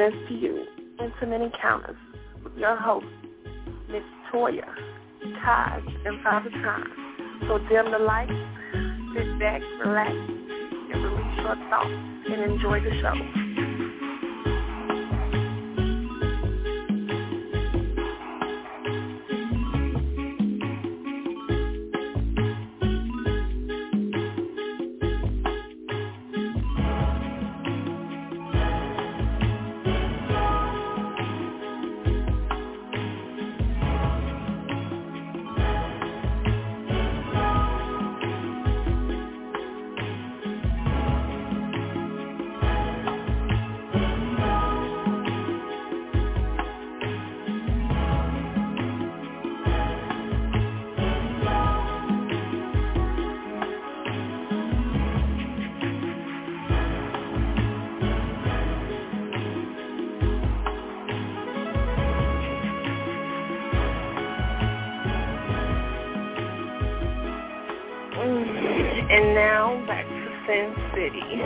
To you Intimate Encounters with your host, Miss Toya, Kaz, and Father Time. So dim the lights, sit back, relax, and release your thoughts and enjoy the show. Sin City.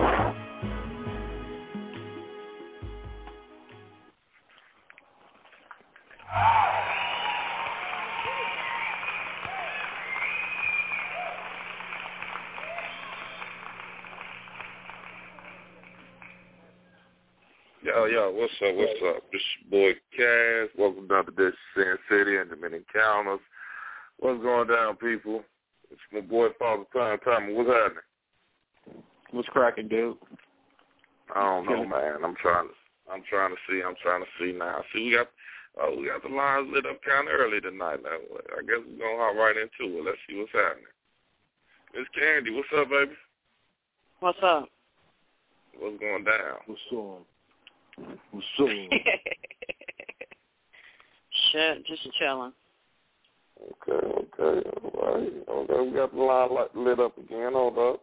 Yo, yo, what's up, what's up? This your boy Cass. Welcome down to this Sin City and Dominion Counters. What's going down, people? It's my boy Father Time Time. What's happening? What's cracking, dude? I don't know, man. I'm trying to I'm trying to see, I'm trying to see now. See we got oh, we got the lines lit up kinda early tonight now. I guess we're gonna hop right into it. Let's see what's happening. Miss Candy, what's up, baby? What's up? What's going down? What's on? What's on? Shit, just chilling. Okay, okay, all right. Okay, we got the line lit up again. Hold up.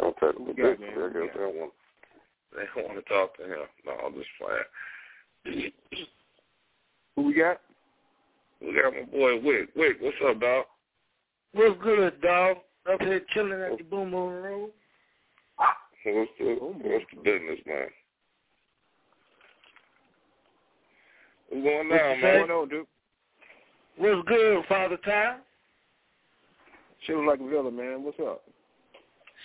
I'll take a got, bit. man? I What you guess they don't want they don't want to talk to him. No, I'm just playing. Who we got? We got my boy Wick. Wick, what's up, dog? What's good, dog? Up here chilling at the Boom Boom Room. What's the what's the business, man? What's going on, man? What's going on, dude? What's good, Father Time? Shit was like a villain, man. What's up?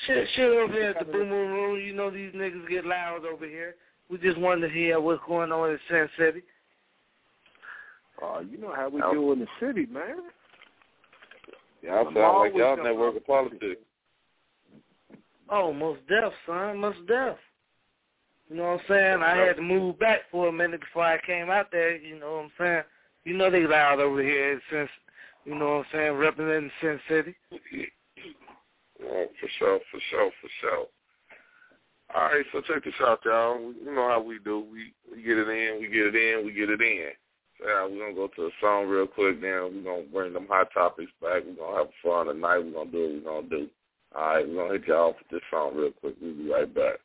Shit, shit over here at the Boom Boom Room. You know these niggas get loud over here. We just wanted to hear what's going on in Sin City. Oh, you know how we I'll- do in the city, man. Y'all I'm sound like y'all gonna- network of politics. Oh, most deaf, son, most deaf. You know what I'm saying? I had to move back for a minute before I came out there. You know what I'm saying? You know they loud over here since, you know what I'm saying, representing Sin City. Yeah, for sure, for sure, for sure. All right, so check this out, y'all. You know how we do. We we get it in, we get it in, we get it in. So yeah, we're gonna go to a song real quick. Then we're gonna bring them hot topics back. We're gonna have fun tonight. We're gonna do what we're gonna do. All right, we're gonna hit y'all with this song real quick. We'll be right back.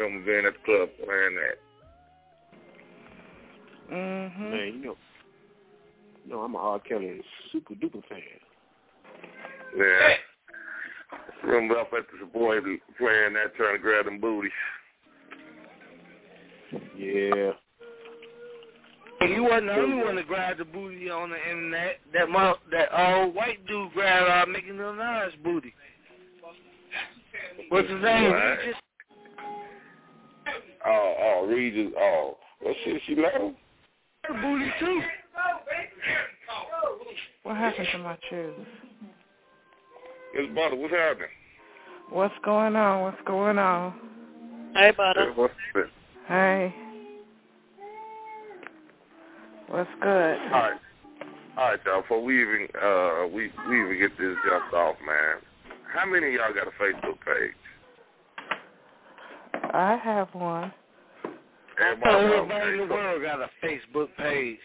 Many of y'all been being at the club playing that? Mm-hmm. Man, you know, you know I'm a R. Kelly super duper fan. Yeah. Remember up at the boy playing that, trying to grab them booties. Yeah. And you wasn't the only one to grab the booty on the internet. That mo- that old white dude grabbed uh, Nicki Minaj's booty. What's his name? Right. Regis? Oh, oh, Regis, oh. What shit she love? Her booty too. What happened to my shoes? Miss Butter, what's happening? What's going on? What's going on? Hey, Butter. What's this? Hey. What's good? All right. All right, y'all. Before we even uh we we even get this jumped off, man. How many of y'all got a Facebook page? I have one. Everybody Everybody in the world got a Facebook page.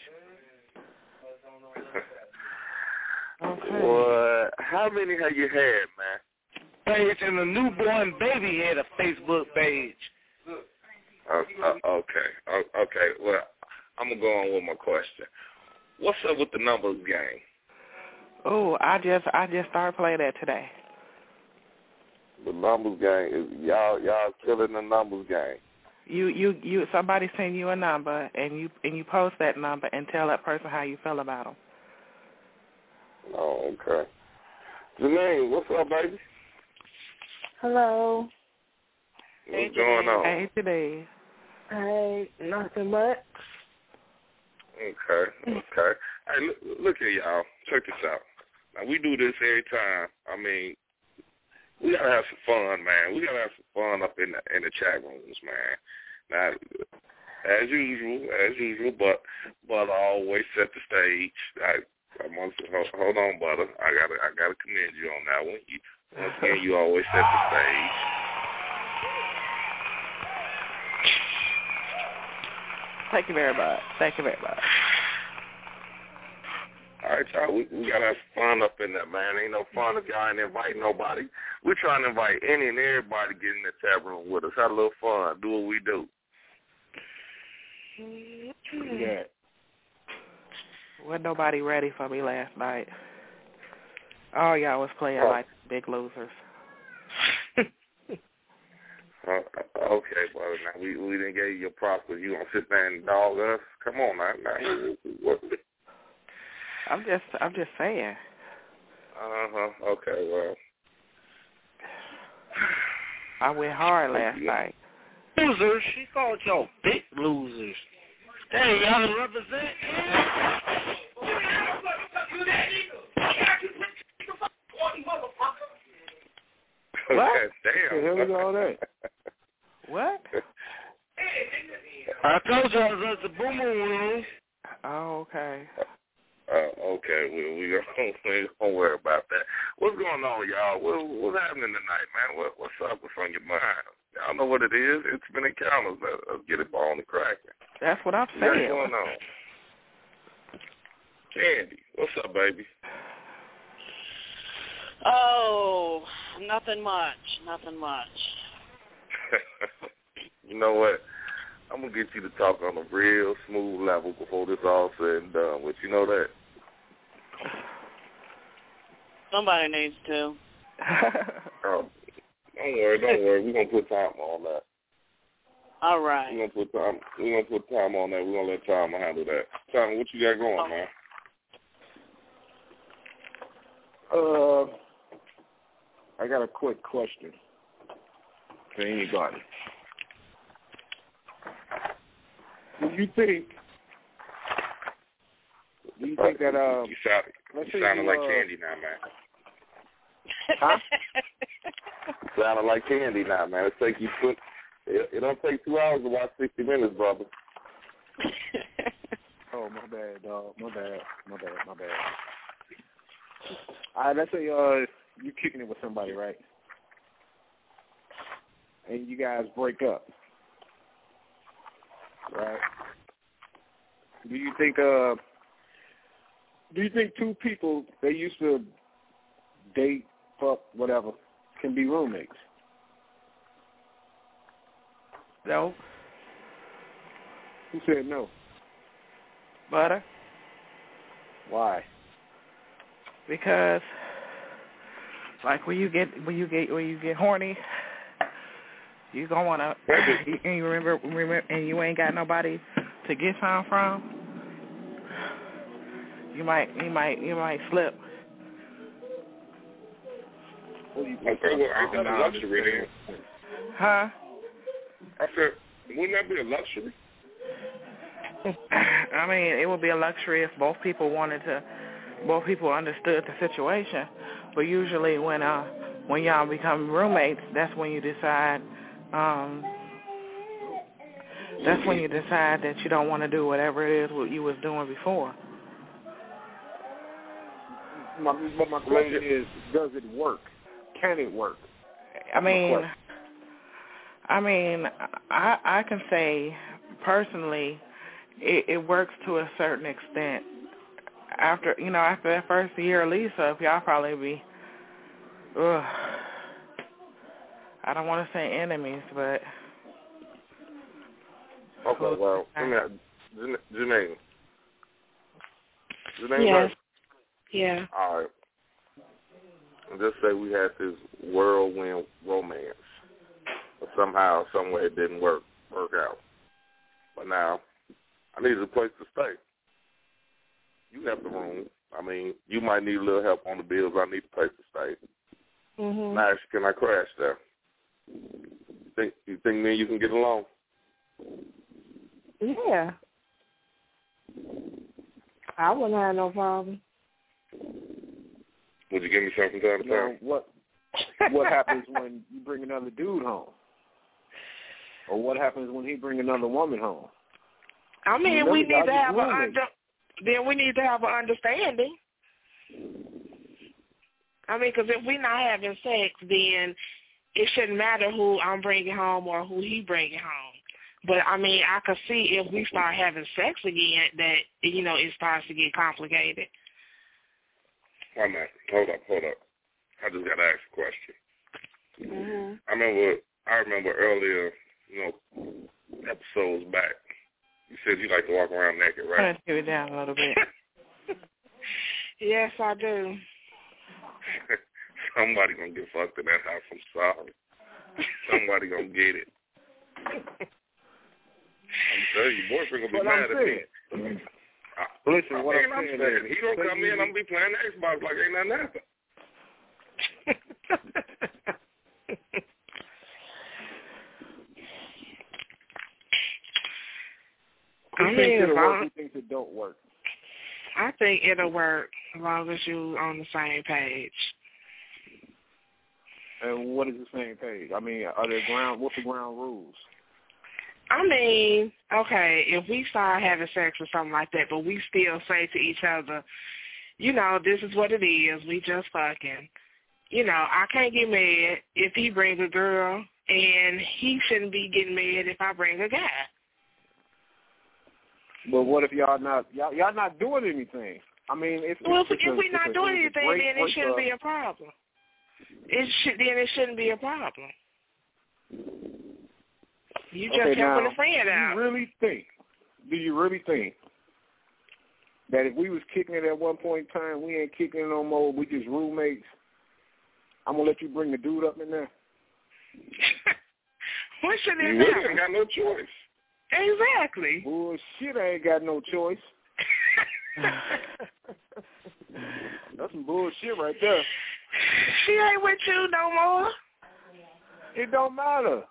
Okay. What? How many have you had, man? Page and the newborn baby had a Facebook page. Uh, uh, okay. Uh, okay. Well, I'm gonna go on with my question. What's up with the numbers game? Oh, I just I just started playing that today. The numbers game is y'all y'all killing the numbers game. You you you somebody send you a number and you and you post that number and tell that person how you feel about them. Oh, okay. Janine, what's up, baby? Hello. What's going on? Hey today. Hey, nothing much. Okay, okay. Hey, look, look here, y'all. Check this out. Now we do this every time. I mean, we gotta have some fun, man. We gotta have some fun up in the in the chat rooms, man. Now, as usual, as usual, but but I always set the stage. I, I must hold, on, butter. I gotta I gotta commend you on that one. Once again, you always set the stage. Thank you very much. Thank you very much. All right, y'all. We, we gotta have fun up in there, man. Ain't no fun if y'all ain't inviting nobody. We're trying to invite any and everybody to get in the tap room with us. Have a little fun. Do what we do. Yeah. Wasn't nobody ready for me last night. Oh, y'all was playing Oh. like big losers. Uh, okay, brother. Now we we didn't give you your props, but you gonna sit there and dog us? Come on, now. now. What? I'm just I'm just saying. Uh huh. Okay. Well. I went hard last Yeah. night. Losers. She called y'all big losers. Hey, y'all represent. What? Damn. What the hell is all that? What? I told y'all it was at the boom boom room. Oh, okay. Uh, okay, we we gonna we gonna worry about that. What's going on, y'all? What, what's happening tonight, man? What what's up? What's on your mind? Y'all know what it is. It's been encounters. Let's, let's get it on the cracking. That's what I'm saying. What's going on? Candy, what's up, baby? Oh, nothing much. Nothing much. you know what? I'm gonna get you to talk on a real smooth level before this all said and done. But you know that. Somebody needs to. Oh, don't worry, don't worry. We're gonna put time on that. All right. We're gonna put time. We're gonna put time on that. We're gonna let time handle that. Time, what you got going, Oh. man? Uh, I got a quick question for anybody. Do you think? Do you think that uh, you sound, let's you say sounding you, like uh, Candy now, man. Huh? Sounding like Candy now, man. It take you put. It, it don't take two hours to watch sixty minutes, brother. Oh, my bad, dog. My bad. My bad. My bad. All right, let's say uh, you kicking it with somebody, right? And you guys break up, right? Do you think uh, do you think two people they used to date, fuck, whatever, can be roommates? no Who said no? butter Why? because like when you get when you get when you get horny, you gonna wanna and you remember remember and you ain't got nobody to get some from. You might you might you might slip. What do you Okay, well, ain't that a luxury then? Huh? I said, wouldn't that be a luxury? I mean, it would be a luxury if both people wanted to, both people understood the situation. But usually, when uh, when y'all become roommates, that's when you decide. Um, that's when you decide that you don't want to do whatever it is what you was doing before. My, but my question is, does it work? Can it work? I mean. I mean, I I can say personally, it, it works to a certain extent. After you know, after that first year of lease y'all probably be, ugh. I don't want to say enemies, but Okay, well, let me ask- Jan- Janine. Janine, Yes. right? Yeah. All right. And just say we had this whirlwind romance, but somehow, some way, it didn't work work out. But now, I need a place to stay. You have the room. I mean, you might need a little help on the bills. I need a place to stay. Mm-hmm. Now, can I crash there? You think you think me and you can get along? Yeah. I wouldn't have no problem. Would you give me something time to Now, time? what what happens when you bring another dude home? Or what happens when he bring another woman home? I mean, Remember, we need to have a roommates. under, then we need to have an understanding. I mean, because if we're not having sex, then it shouldn't matter who I'm bringing home or who he bringing home. But I mean, I could see if we start having sex again that you know it starts to get complicated. Wait a minute. Hold up, hold up. I just got to ask a question. hmm I remember, I remember earlier, you know, episodes back, you said you like to walk around naked, Turn right? the TV down a little bit. Yes, I do. Somebody gonna get fucked in that house. I'm sorry. Somebody gonna get it. I'm telling you, boyfriend gonna be But mad I'm at me. I, listen, I what mean, I'm I'm saying saying, is, he gonna come you- in, I'm gonna be playing the Xbox like ain't nothing happened. I thinks mean, it'll as work? long- Who thinks it don't work? I think it'll work as long as you're on the same page. And what is the same page? I mean, are there ground? What's the ground rules? I mean, okay, if we start having sex or something like that, but we still say to each other, you know, this is what it is. We just fucking. You know, I can't get mad if he brings a girl, and he shouldn't be getting mad if I bring a guy. But what if y'all not y'all, y'all not doing anything? I mean, it's Well, if, if a, we're not doing anything, then it shouldn't be a problem. It should then it shouldn't be a problem. You just okay, helping now, a friend out. do you really think? Do you really think that if we was kicking it at one point in time, we ain't kicking it no more? We just roommates. I'm gonna let you bring the dude up in there. What should You it really ain't got no choice. Exactly. Bullshit, I ain't got no choice. That's some bullshit right there. She ain't with you no more. It don't matter.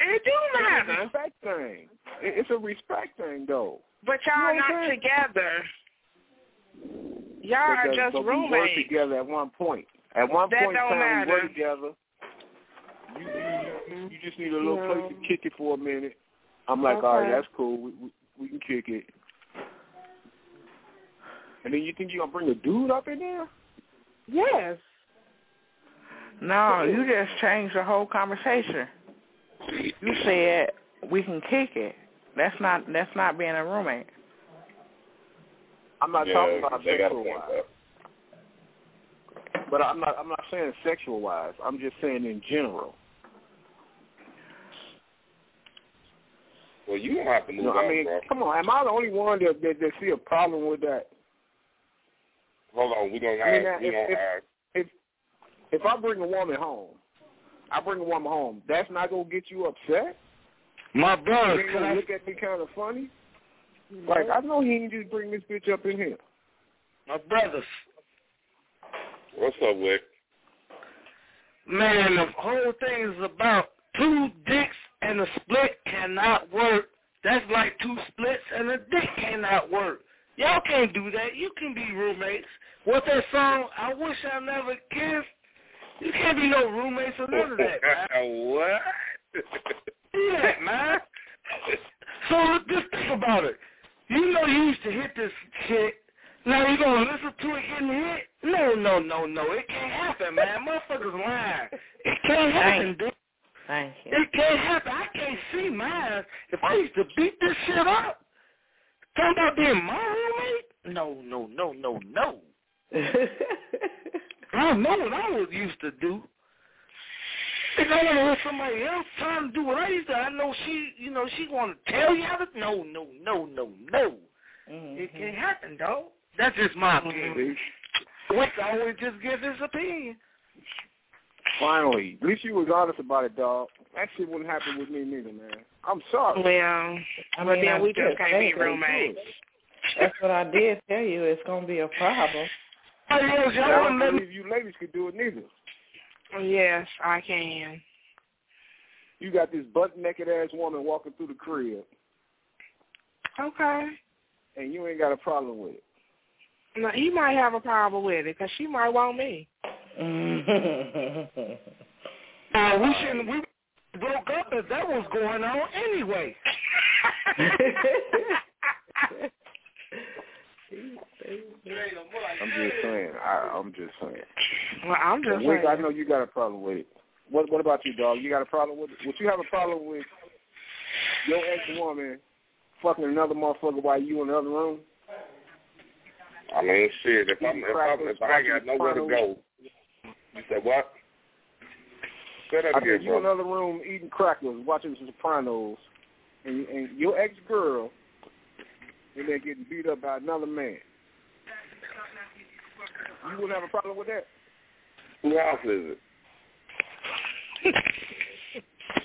It do matter. It's a respect thing. It's a respect thing, though. But You y'all know not together. Y'all are just but we worked together at one point. At one That point in don't time, we matter. were together. You, you, you just need a little place to kick it for a minute. I'm like, all right, that's cool. We, we, we can kick it. And then you think you're going to bring a dude up in there? Yes. No, you just changed the whole conversation. You said we can kick it. That's not that's not being a roommate. I'm not yeah, talking about they got a sexual wise. But I'm not I'm not saying sexual wise. I'm just saying in general. Well, you don't have to move know, out, I mean, bro. come on. Am I the only one that, that that see a problem with that? Hold on, we gonna I mean, ask. We if- gonna if- ask. If I bring a woman home, I bring a woman home. That's not gonna get you upset. My You brother, ain't can gonna I, look at me kind of funny. Mm-hmm. Like I know he ain't just bring this bitch up in here. my brothers, What's up, Wick? man, the whole thing is about two dicks and a split cannot work. That's like two splits and a dick cannot work. Y'all can't do that. You can be roommates. What's that song? I wish I never kissed. You can't be no roommates or none of that, man. what? Do that, man. So just think about it. You know you used to hit this shit. Now you gonna listen to it getting hit? No, no, no, no. It can't happen, man. Motherfuckers lying. It can't happen, dude. Thank you. It can't happen. I can't see mine. If I used to beat this shit up, talking about being my roommate? No, no, no, no, no. I know what I was used to do. If I want to hear somebody else trying to do what I used to, I know she, you know, she want to tell you how to. No, no, no, no, no. It mm-hmm. can't happen, dog. That's just my mm-hmm. opinion. Wick always just gives his opinion. Finally, at least you was honest about it, dog. That shit wouldn't happen with me neither, man. I'm sorry. Well, I but mean, then I we just can't be say roommates. That's what I did tell you. It's gonna be a problem. Hey, yo, y'all don't let me you ladies could do it neither. Yes, I can. You got this butt naked ass woman walking through the crib, Okay. and you ain't got a problem with it. No, he might have a problem with it because she might want me. Uh, we shouldn't. We broke up if that was going on anyway. I'm just saying. I, I'm just saying. Well, I'm just Wick, I know you got a problem with it. What What about you, dog? You got a problem with it? Would you have a problem with your ex woman fucking another motherfucker while you in the other room? I I mean, shit. If I'm if I'm if I ain't got nowhere to go, you said what? Say that I again, said you in another room eating crackers, watching The Sopranos, and, and your ex girl, and they're getting beat up by another man. You wouldn't have a problem with that? Who house is it?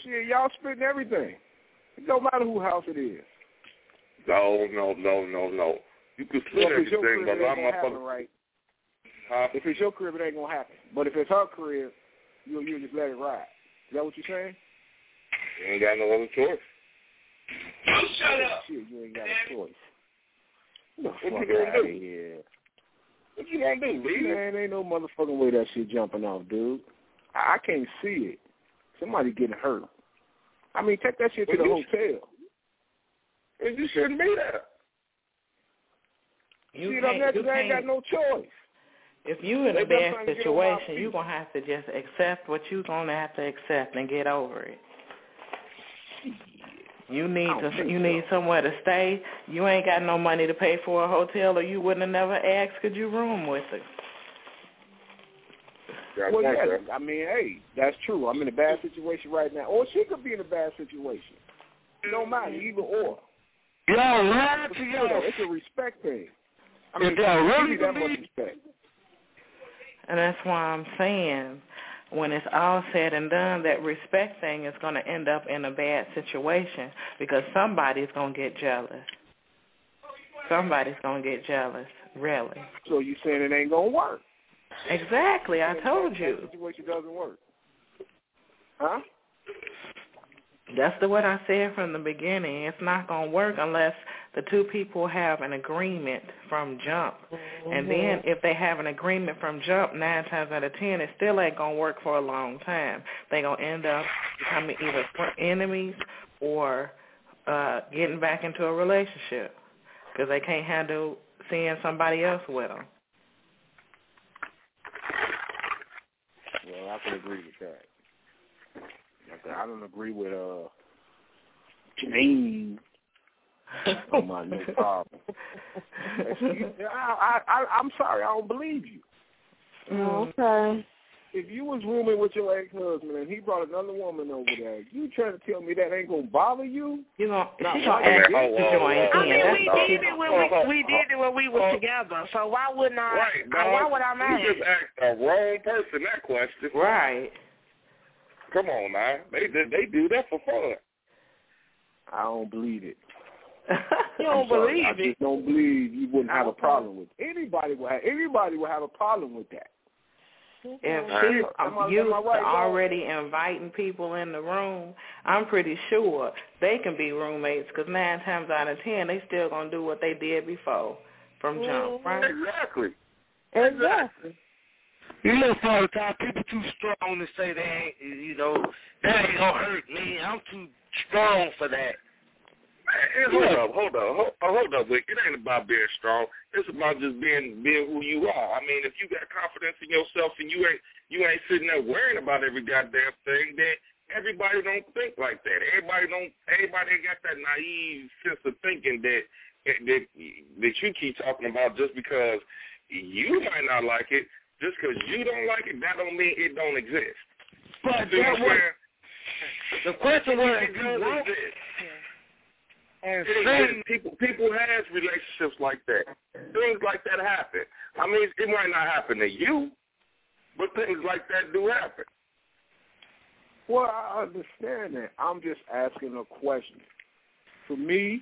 Shit, y'all splitting everything. It don't matter who house it is. No, no, no, no, no. You can split Well, everything, but I'm ain't lot of gonna happen, motherfuckers. right? Huh? If it's your crib, it ain't gonna happen. But if it's her crib, you'll you just let it ride. Is that what you're saying? You ain't got no other choice. Shut up. Shit, you ain't got a choice. Get the What you gonna do? here. What you gonna do, leave it? Man, ain't no motherfucking way that shit jumping off, dude. I, I can't see it. Somebody getting hurt. I mean, take that shit to the Well, you- hotel. Well, You shouldn't be there. You shit, I'm can't, there you 'cause I ain't got no choice. if you in They a bad trying to get on my situation, you're going to have to just accept what you're going to have to accept and get over it. You need oh, to you so. need somewhere to stay. You ain't got no money to pay for a hotel or you wouldn't have never asked could you room with her. Well, one yeah. I mean, hey, that's true. I'm in a bad situation right now. Or she could be in a bad situation. It don't matter, either or. Y'all lied But to still, y'all. it's a respect thing. I mean, If y'all really that much believe- respect. And that's why I'm saying when it's all said and done, that respect thing is going to end up in a bad situation because somebody's going to get jealous. Somebody's going to get jealous, really. So you saying it ain't gonna work? Exactly, I told That you. situation doesn't work. Huh? That's the what I said from the beginning. It's not going to work unless the two people have an agreement from jump. And then if they have an agreement from jump, nine times out of ten, it still ain't going to work for a long time. They're going to end up becoming either enemies or uh getting back into a relationship because they can't handle seeing somebody else with them. Well, I can agree with that. Like, I don't agree with uh Janine on my new problem. Excuse- I, I, I, I'm sorry, I don't believe you. Okay. If you was rooming with your ex-husband and he brought another woman over there, you trying to tell me that ain't gonna bother you? You know, Not she gonna one ask bit. you to join I mean, we what did it when we we did it when we were together. So why wouldn't I? Right, uh, dog. why would I mind? You just asked the wrong person that question. Right. Come on, man. They they, they do that for fun. I don't believe it. You I'm don't sorry, I believe it. just don't believe you wouldn't have a problem with it. Anybody would have anybody would have a problem with that. If Right. she's Am I- used am I right, to already inviting people in the room, I'm pretty sure they can be roommates because nine times out of ten, they still gonna do what they did before from jump, mm-hmm. right? Exactly. Exactly. You know, Father Time, people too strong to say they ain't, you know, that ain't gonna hurt me. I'm too strong for that. Man, hold up, hold up, hold, uh, hold up, Wick. It ain't about being strong. It's about just being being who you are. I mean, if you got confidence in yourself and you ain't you ain't sitting there worrying about every goddamn thing, then everybody don't think like that. Everybody don't. Everybody got that naive sense of thinking that that that you keep talking about just because you might not like it. Just because you don't like it, that don't mean it don't exist. But See that was, saying? the question was, It does want exist. and It. People people has relationships like that. Things like that happen. I mean, it might not happen to you, but things like that do happen. Well, I understand that. I'm just asking a question. For me,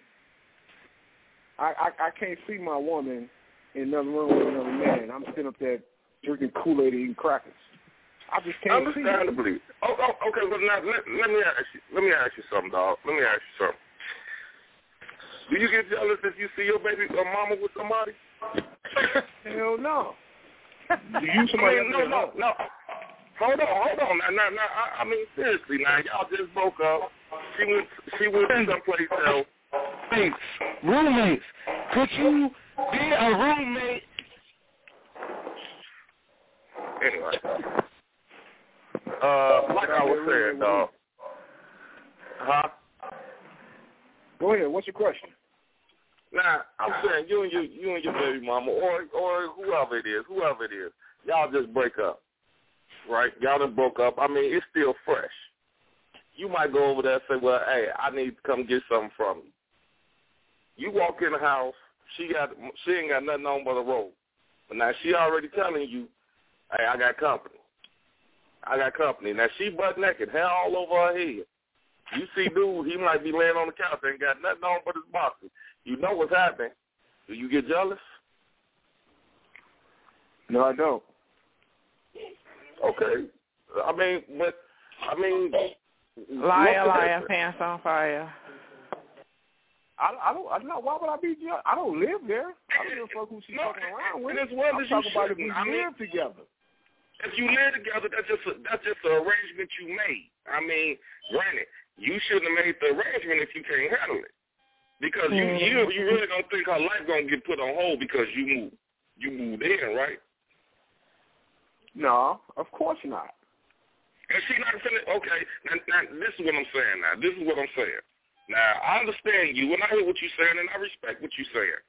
I, I I can't see my woman in another room with another man. I'm sitting up there drinking Kool-Aid and eating crackers. I just can't see it. Understandably. Oh, oh, okay. Well, now let, let me ask you. Let me ask you something, dog. Let me ask you something. Do you get jealous if you see your baby or mama with somebody? Hell no. Do you somebody mean, no, no, no. Hold on, hold on. Now, now, now. I, I mean, seriously, now y'all just broke up. She went, she went someplace else. roommates, roommates, could you be a roommate? Anyway, uh, like I was saying, dog. Huh? Go ahead. What's your question? Now, now I'm saying you and your you and your baby mama or or whoever it is, whoever it is, y'all just break up, right? Y'all done broke up. I mean, it's still fresh. You might go over there and say, "Well, hey, I need to come get something from you." You walk in the house, she got she ain't got nothing on but a robe, but now she already telling you, "Hey, I got company. I got company." Now she butt naked, hair all over her head. You see, dude, he might be laying on the couch and got nothing on but his boxers. You know what's happening. Do you get jealous? No, I don't. Okay. I mean, but I mean, Liar, what's liar, pants on fire. I, I don't. I know. Why would I be? jealous? I don't live there. I don't give a fuck who she's No, fucking around with. and well I'm as you about if we. I mean- live together. If you live together, that's just a, that's just an arrangement you made. I mean, granted, you shouldn't have made the arrangement if you can't handle it, because you mm-hmm. you you really don't think her life gonna get put on hold because you moved you moved in, right? No, of course not. And she not finna. Okay, now, now this is what I'm saying. Now this is what I'm saying. Now I understand you, and I hear what you're saying, and I respect what you're saying.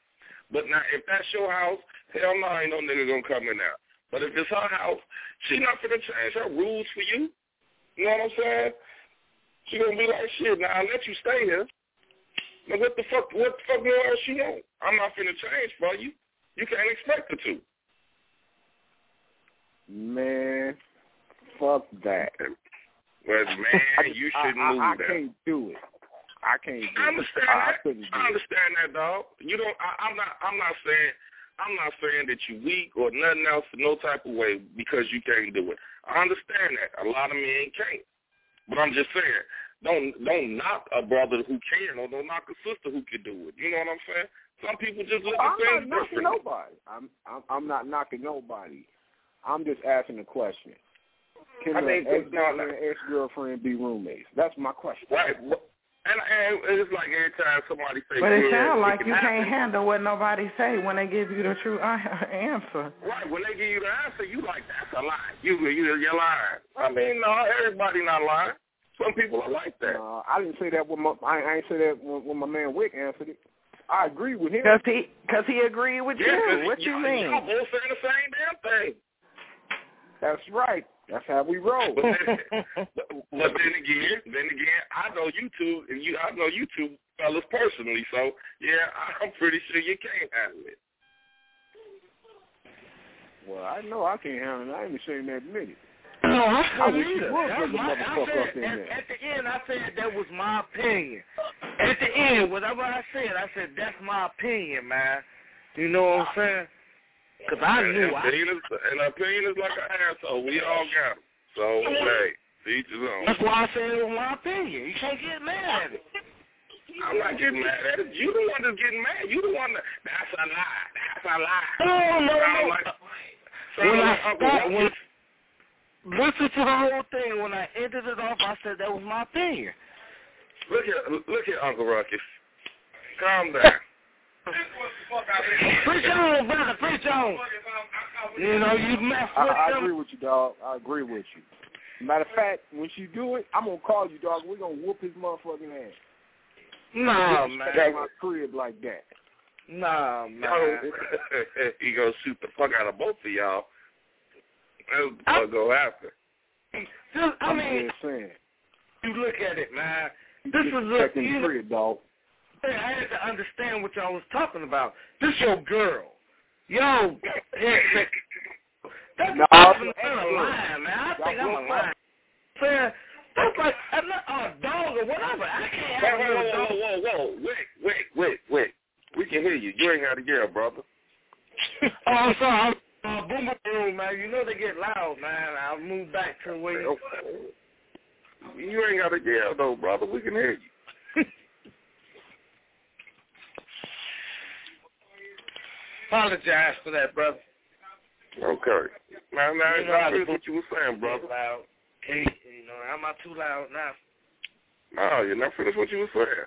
But now, if that's your house, hell no, ain't no nigga gonna come in there. But if it's her house, she not finna change her rules for you. You know what I'm saying? She gonna be like, shit. Now I let you stay here. Now what the fuck? What the fuck more else you want? I'm not finna change for you. You can't expect her to. Man, fuck that. Well, man, you should I, move I, I can't do it. I can't do I understand it. I, I that. couldn't do I understand that, dog. You don't. I, I'm not. I'm not saying. I'm not saying that you're weak or nothing else in no type of way because you can't do it. I understand that. A lot of men can't. But I'm just saying, don't don't knock a brother who can or don't knock a sister who can do it. You know what I'm saying? Some people just look I'm at things not knocking differently. nobody. I'm, I'm I'm not knocking nobody. I'm just asking a question. Can I an think ex no, no. and ex girlfriend be roommates? That's my question. Right. And, and it's like every time somebody say, But it yeah, sounds like can you happen. can't handle what nobody say when they give you the true uh, answer. Right, when they give you the answer, you like that's a lie. You you you're lying. I mean, no, everybody not lying. Some people are like that. Uh, I didn't say that when my I, I ain't say that when, when my man Wick answered it. I agree with him. Cause he, cause he agreed with Yeah, 'cause you. What you y'all, mean? Y'all both saying the same damn thing. That's right. That's how we roll. But then, but, but then again, then again, I know you two, and you, I know you two fellas personally. So yeah, I'm pretty sure you can't handle it. well, I know I can't handle it. I ain't ashamed to admit it. No, I I couldn't wish either. would That's bring the my, I said, at, at the end, I said that was my opinion. At the end, whatever I said, I said that's my opinion, man. You know what I'm saying? Because I And knew an I. opinion is, an opinion is like an asshole. We all got 'em. So hey, each his own. That's why I said it was my opinion. You can't get mad at it. I'm not getting mad at it. You the one that's getting mad. You the one that that's a lie. That's a lie. No, no, no. like, when I uh, start, when, listen to the whole thing. When I ended it off, I said that was my opinion. Look at look at Uncle Ruckus. Calm down. Preach on, brother. Preach on. You know, you mess I, with I them. agree with you, dog. I agree with you. Matter of fact, when she do it, I'm gonna call you, dog. We're gonna whoop his motherfucking ass. Nah, Disrespect man. my crib like that. Nah, Yo, man. he gonna shoot the fuck out of both of y'all. That's what gonna happen. Just, I I'm mean, just saying. you look at it, man. This is a, disrespecting you crib, dog. I had to understand what y'all was talking about. This your girl. Yo, that's No, not a lie, man. I think I'm a lie. Saying, that's like a, a dog or whatever. I can't have whoa, whoa, whoa, whoa, whoa. Wait, wait, wait, wait. We can hear you. You ain't got a yell, brother. Oh, I'm sorry. I'm uh, boom boom man. You know they get loud, man. I'll move back to where you. You ain't got a yell, though, brother. We can hear you. Apologize for that, brother. Okay. Now, now, You know now how to here's book- what you were saying, brother. Loud. Hey, you know, am I too loud now? No, you're not finished what you were saying.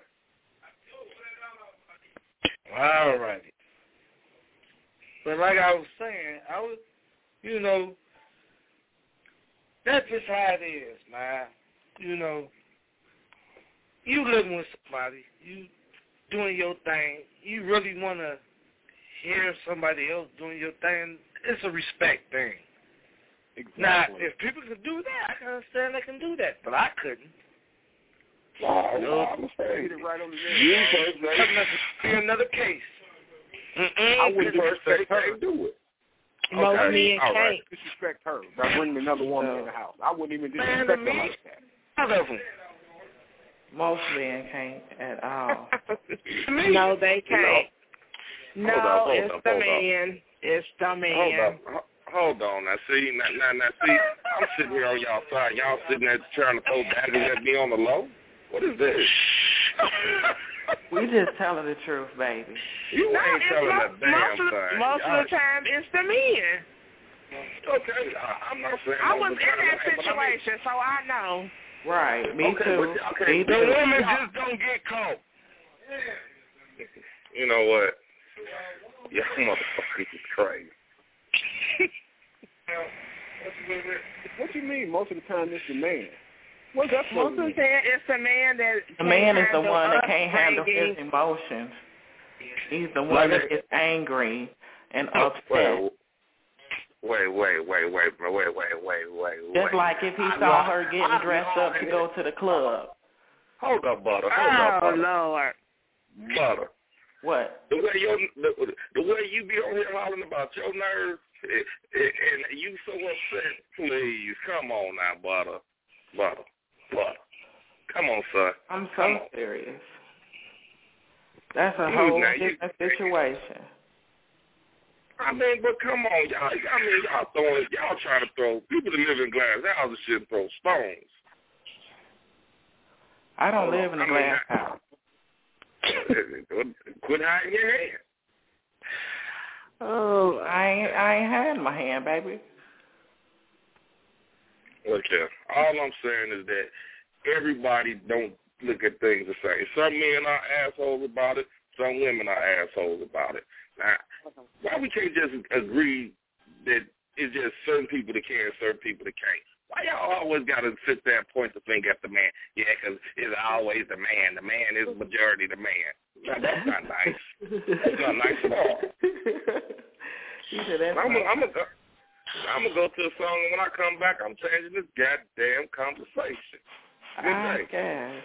All righty. But like I was saying, I was, you know, that's just how it is, man. You know, you living with somebody, you doing your thing, you really want to hear somebody else doing your thing, it's a respect thing. Exactly. Now, if people can do that, I can understand they can do that, but I couldn't. Wow, No. wow, I'm saying. Hit it right on the You nail. first Couldn't say, be another case. Mm-mm. I wouldn't you first say disrespect her. can't do it. Most Okay, men all can't. right. Disrespect her by bringing another woman in the house. I wouldn't even disrespect to her me- like that. None of them. Most men can't at all. no, they can't. No, Hold on, hold it's on, the hold on. man. It's the Hold man. on, ho- hold on. Now see, now, now, now see, I'm sitting here on y'all side. Y'all sitting there trying to throw daggers at me on the low. What is this? We just telling the truth, baby. You No, ain't telling most, a damn most, thing. most Y'all- of the time, it's the men. Okay, I, I'm not saying. I was in that but I mean- situation, so I know. Right. Me Okay, too. but- okay, Me The too. women just don't get caught. You know what? Y'all motherfuckers is crazy. What do you mean? Most of the time, it's the man. What's that Most supposed of the time, it's the man that The man is the one that can't handle his emotions. He's the one that gets angry and upset. Wait, wait, wait, wait, wait, wait, wait, wait, wait, wait. Just like if he I saw know- her getting I dressed up to go to the club. Hold up, butter. Hold up, Oh butter. Lord. Butter. What? The way you the, the way you be on here hollering about your nerves eh, and you so upset, please come on now, butter, butter, butter. Come on, son. I'm Come so on. serious. That's a Dude, whole now you- different situation. I mean, but come on, y'all. I mean, y'all throwing, y'all trying to throw people that live in glass houses should throw stones. I don't Hold on. live in a I glass house. Quit hiding your hand. Oh, I ain't I ain't had my hand, baby. Look here. All I'm saying is that everybody don't look at things the same. Some men are assholes about it. Some women are assholes about it. Now, why we can't just agree that it's just certain people that can, certain people that can't? Why y'all always got to sit there and point the finger at the man? Yeah, 'cause it's always the man. The man is majority the man. Now, that's not nice. That's not nice at all. He said that's I'm gonna I'm gonna go, gonna a song, and when I come back, I'm changing this goddamn conversation. Good I day. guess.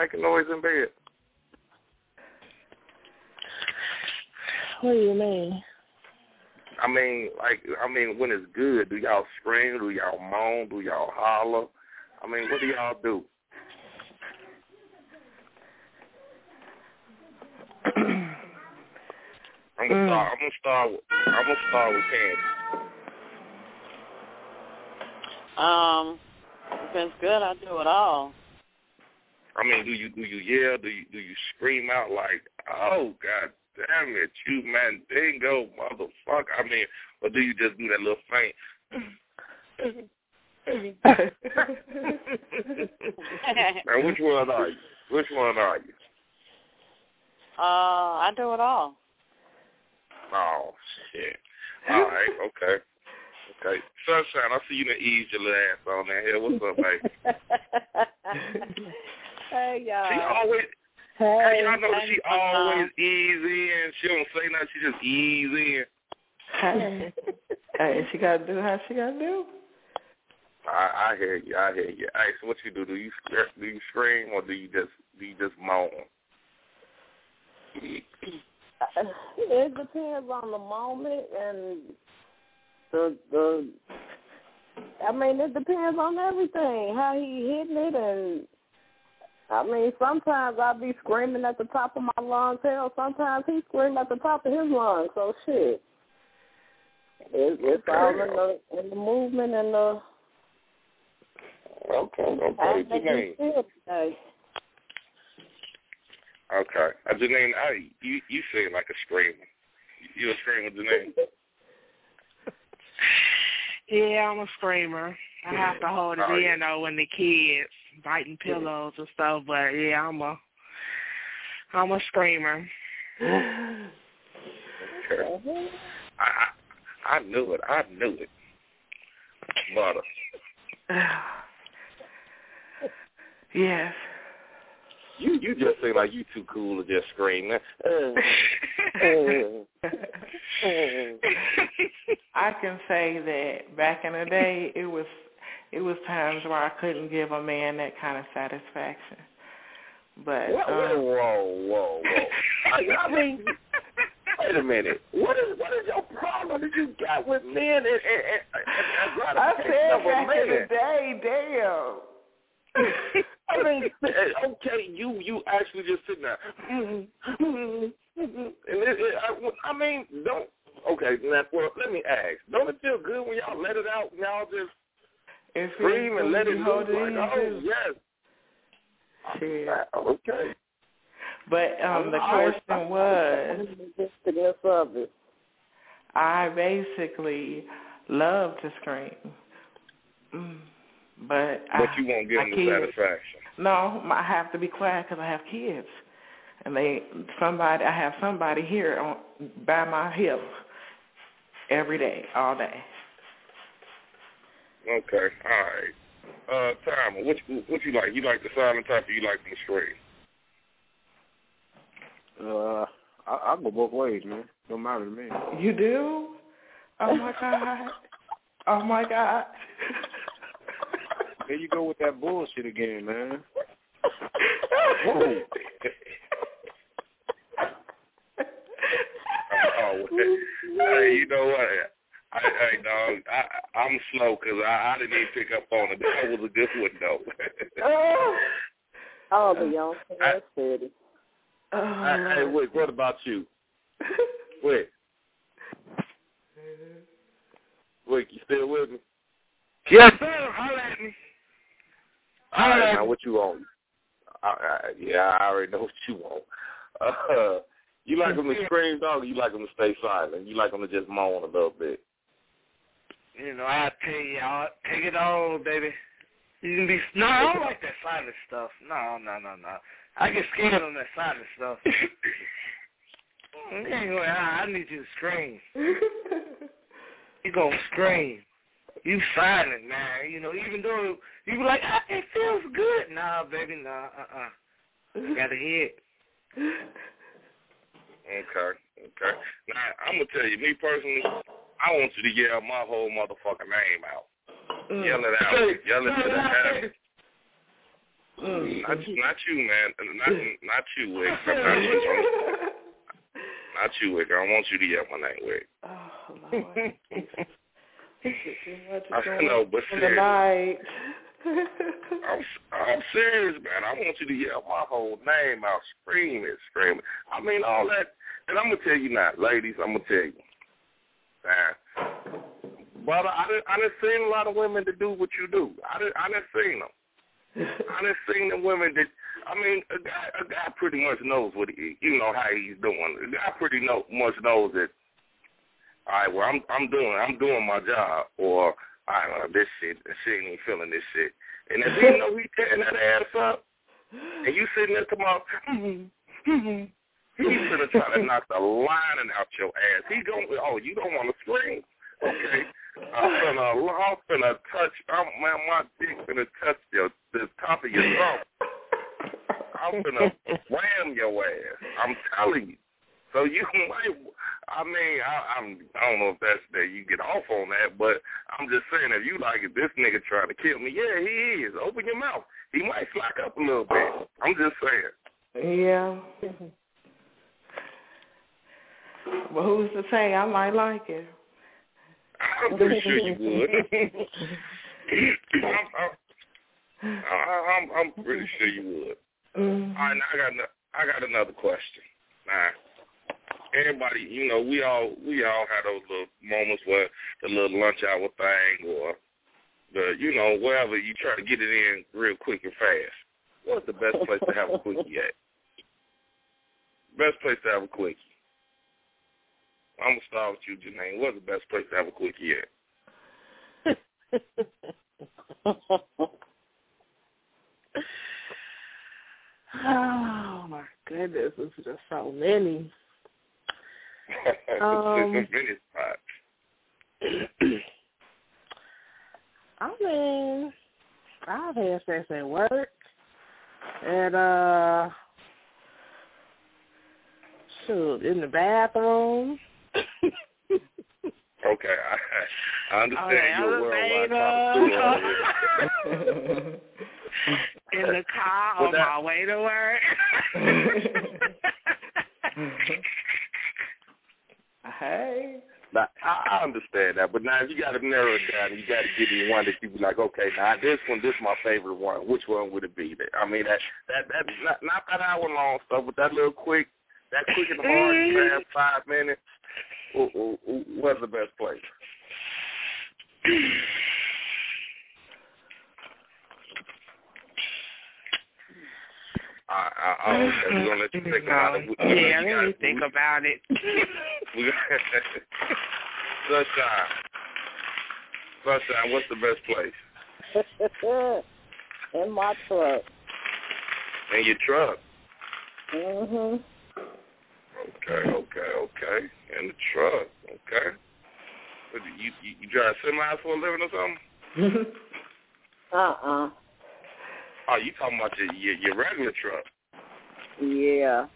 Making noise in bed? What do you mean? I mean, like, I mean, when it's good, do y'all scream? Do y'all moan? Do y'all holler? I mean, what do y'all do? I'm gonna start. I'm gonna start. With, I'm gonna start with Candy. Um, if it's good, I do it all. I mean, do you do you yell? Do you do you scream out like, "Oh God damn it, you mandingo motherfucker"? I mean, or do you just do that little faint? now, which one are you? Which one are you? Uh, I do it all. Oh shit! All right, okay, okay. Sunshine, I see you done ease your little ass on that here. What's up, baby? hey y'all. She always. Hey, Hey, I know hey, she always ease in. She don't say nothing. She just ease in. Hey, hey, she gotta do how she gotta do. I, I hear you. I hear you. Hey, so what you do? Do you scr- do you scream or do you just do you just moan? It depends on the moment and the the. I mean, it depends on everything. How he hitting it, and I mean, sometimes I'll be screaming at the top of my lungs. Hell, sometimes he's screaming at the top of his lungs. So shit, it's, it's all in the in the movement and the. Okay, okay. I What's your name? Okay. Uh, Janine, I, you you seem like a screamer. You a screamer, Janine? Yeah, I'm a screamer. I have to hold it Oh, yeah. in though when the kids biting pillows and stuff. But yeah, I'm a I'm a screamer. Okay. I, I I knew it. I knew it. But uh, yes. you you just seem like you too cool to just scream. I can say that back in the day, it was it was times where I couldn't give a man that kind of satisfaction. But Whoa, whoa, um, whoa, whoa, whoa. I, mean, wait a minute. What is what is your problem that you got with men and and, and, and, and I said back in the day, damn. I mean, okay, you you actually just sitting there, and it, it, I, I mean, don't. Okay, now, well, let me ask. Don't it feel good when y'all let it out? and Y'all just It scream feels and let good it to loose hold it like, in, oh yes. Shit. Okay. But um the question was Against others. I basically love to scream. Mm. But But I, you won't give them the kids, satisfaction. No, I have to be quiet because I have kids, and they somebody I have somebody here on by my hip every day, all day. Okay, all right. Uh, Tom, what what you like? You like the silent type, or you like the scream? Uh, I, I go both ways, man. Don't matter to me. You do? Oh my god! Oh my god! There you go with that bullshit again, man. Whoa. oh, hey, you know what? I, hey, dog, I, I'm slow 'cause I, I didn't even pick up on it. That was a good one, though. Oh, I'll be on that's steady. Oh, hey, hey, wait, what about you? Wait. Wait, you still with me? Yes, sir. Holla at me. All Holla right, at now me. what you want? I, I, yeah, I already know what you want. Uh, you like them to scream, dog, or you like them to stay silent? You like them to just moan a little bit? You know, I tell you, I'll take it all, baby. You can be no, I don't like that silent stuff. No, no, no, no. I get scared on that silent stuff. anyway, I, I need you to scream. You gonna scream. You silent, man. You know, even though you be like, ah, it feels good. Nah, baby, nah, uh, uh. You gotta hear it. Okay, okay. Now I'm gonna tell you, me personally, I want you to yell my whole motherfucking name out. Mm. Yell it out. Yell it to the heavens. Mm. Not, not you, man. Not, not you, Wick. Not you. Not you, Wick. I don't want you to yell my name, Wick. Oh Lord. Too much is I know, but seriously. I'm, I'm serious, man. I want you to yell my whole name out, scream it, scream it. I mean, all that. And I'm gonna tell you now, ladies. I'm gonna tell you, man. Brother, I didn't, I didn't seen a lot of women to do what you do. I didn't, I didn't seen them. I done seen the women that I mean, a guy a guy pretty much knows what he you know how he's doing. A guy pretty know, much knows that all right, well I'm I'm doing I'm doing my job or I don't know, this shit she ain't even feeling this shit. And if you know he tearing that ass up and you sitting there tomorrow he's gonna try to knock the lining out your ass. He going oh, you don't wanna scream? Okay. I'm gonna, I'm gonna touch, I'm, man, my dick gonna touch your, the top of your throat. I'm gonna wham your ass. I'm telling you. So you might, I mean, I, I'm, I don't know if that's that you get off on that, but I'm just saying if you like it, this nigga trying to kill me, yeah, he is. Open your mouth. He might slack up a little bit. I'm just saying. Yeah. But who's to say I might like it? I'm pretty sure you would. I'm, I'm, I- I'm, I'm pretty sure you would. Mm-hmm. All right, now I got I got another question. Now, everybody, you know, we all we all had those little moments where the little lunch hour thing or the you know wherever you try to get it in real quick and fast. What's the best place to have a quickie at? Best place to have a quickie. I'm gonna start with you, Janine. What's the best place to have a quickie at? oh my goodness, this is just so many. um, many spots. I mean, I've had sex at work, at uh, shoot, in the bathroom. Okay, I, I understand Okay, you're a worldwide elevator. in the car Well, on that- my way to work. hey. Now, I understand that, but now if you got to narrow it down, you got to give me one that you be like, okay, now this one, this is my favorite one. Which one would it be? I mean, that that that not, not that hour long stuff, but that little quick, that quick and hard, fast five minutes. wh- wh- wh- What's the best place? I, I, I, okay, we're gonna let you think about it. We- yeah, let me gotta- think about it. Sunshine. Sunshine, what's the best place? In my truck. In your truck. Mm Mhm. Okay, okay, okay. In the truck. Okay. What, you, you you drive semis for a living or something? Uh uh. Oh, you talking about your your, your regular truck? Yeah.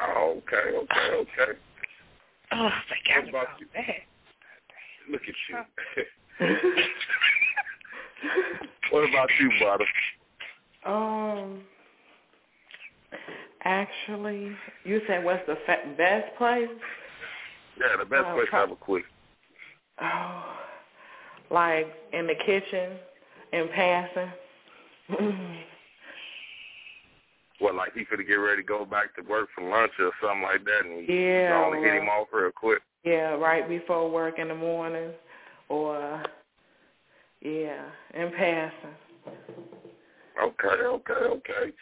Oh, okay, okay, okay. Oh, forgot What about you? that. Look at you. what about you, brother? Um, actually, you said what's the fa- best place? Yeah, the best Oh, place pro- have a quick. Oh, like in the kitchen, in passing. What, like he could get ready to go back to work for lunch or something like that, and Yeah, only hit him off real quick. yeah, right before work in the morning, or yeah, in passing. Okay, okay, okay.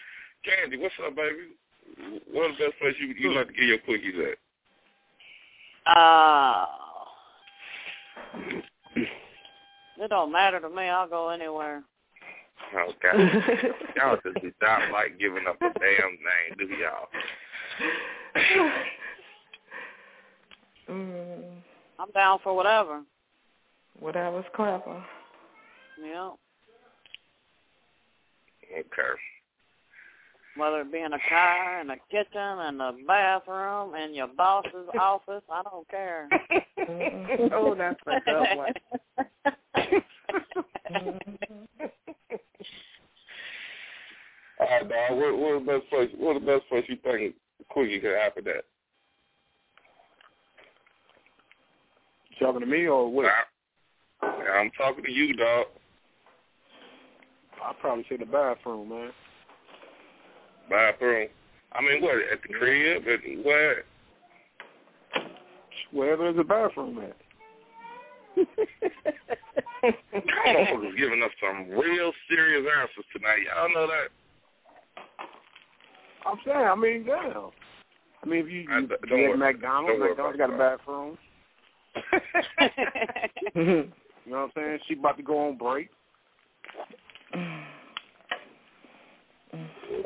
Candy, what's up, baby? What's the best place you you like to get your cookies at? Uh, it don't matter to me. I'll go anywhere. Okay. y'all just do not like giving up a damn name, do y'all? mm, I'm down for whatever. whatever's clever. Yeah. Okay. Whether it be in a car, in the kitchen, in the bathroom, in your boss's office, I don't care. oh, that's a good one. All right, dog. What, what the best place? What the best place you think quickie could happen at? Talking to me or what? Now, I'm talking to you, dog. I'd probably say the bathroom, man. Bathroom. I mean, what at the crib? At where? Wherever there's a bathroom at. Is giving us some real serious answers tonight. Y'all know that. I'm saying, I mean, damn. I mean, if you, you, you worry- McDonald's, don't McDonald's got a bathroom. You know what I'm saying? She about to go on break.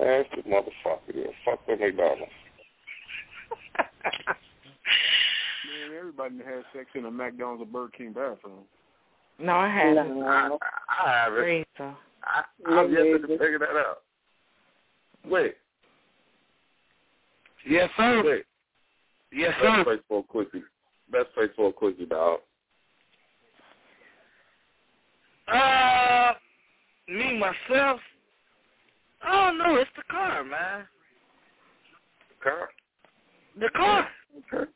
Nasty motherfucker. Yeah. Fuck the McDonald's. Man, everybody that has sex in a McDonald's or Burger King bathroom. No, I haven't. No. I, I haven't. Rita. I, I've Me yet to figure that out. Wait, Yes, sir. wait. Yes, Best sir. place for a quickie. Best place for a quickie, dog. Uh, me myself. Oh, I don't. It's the car, man. The car. The car. Okay.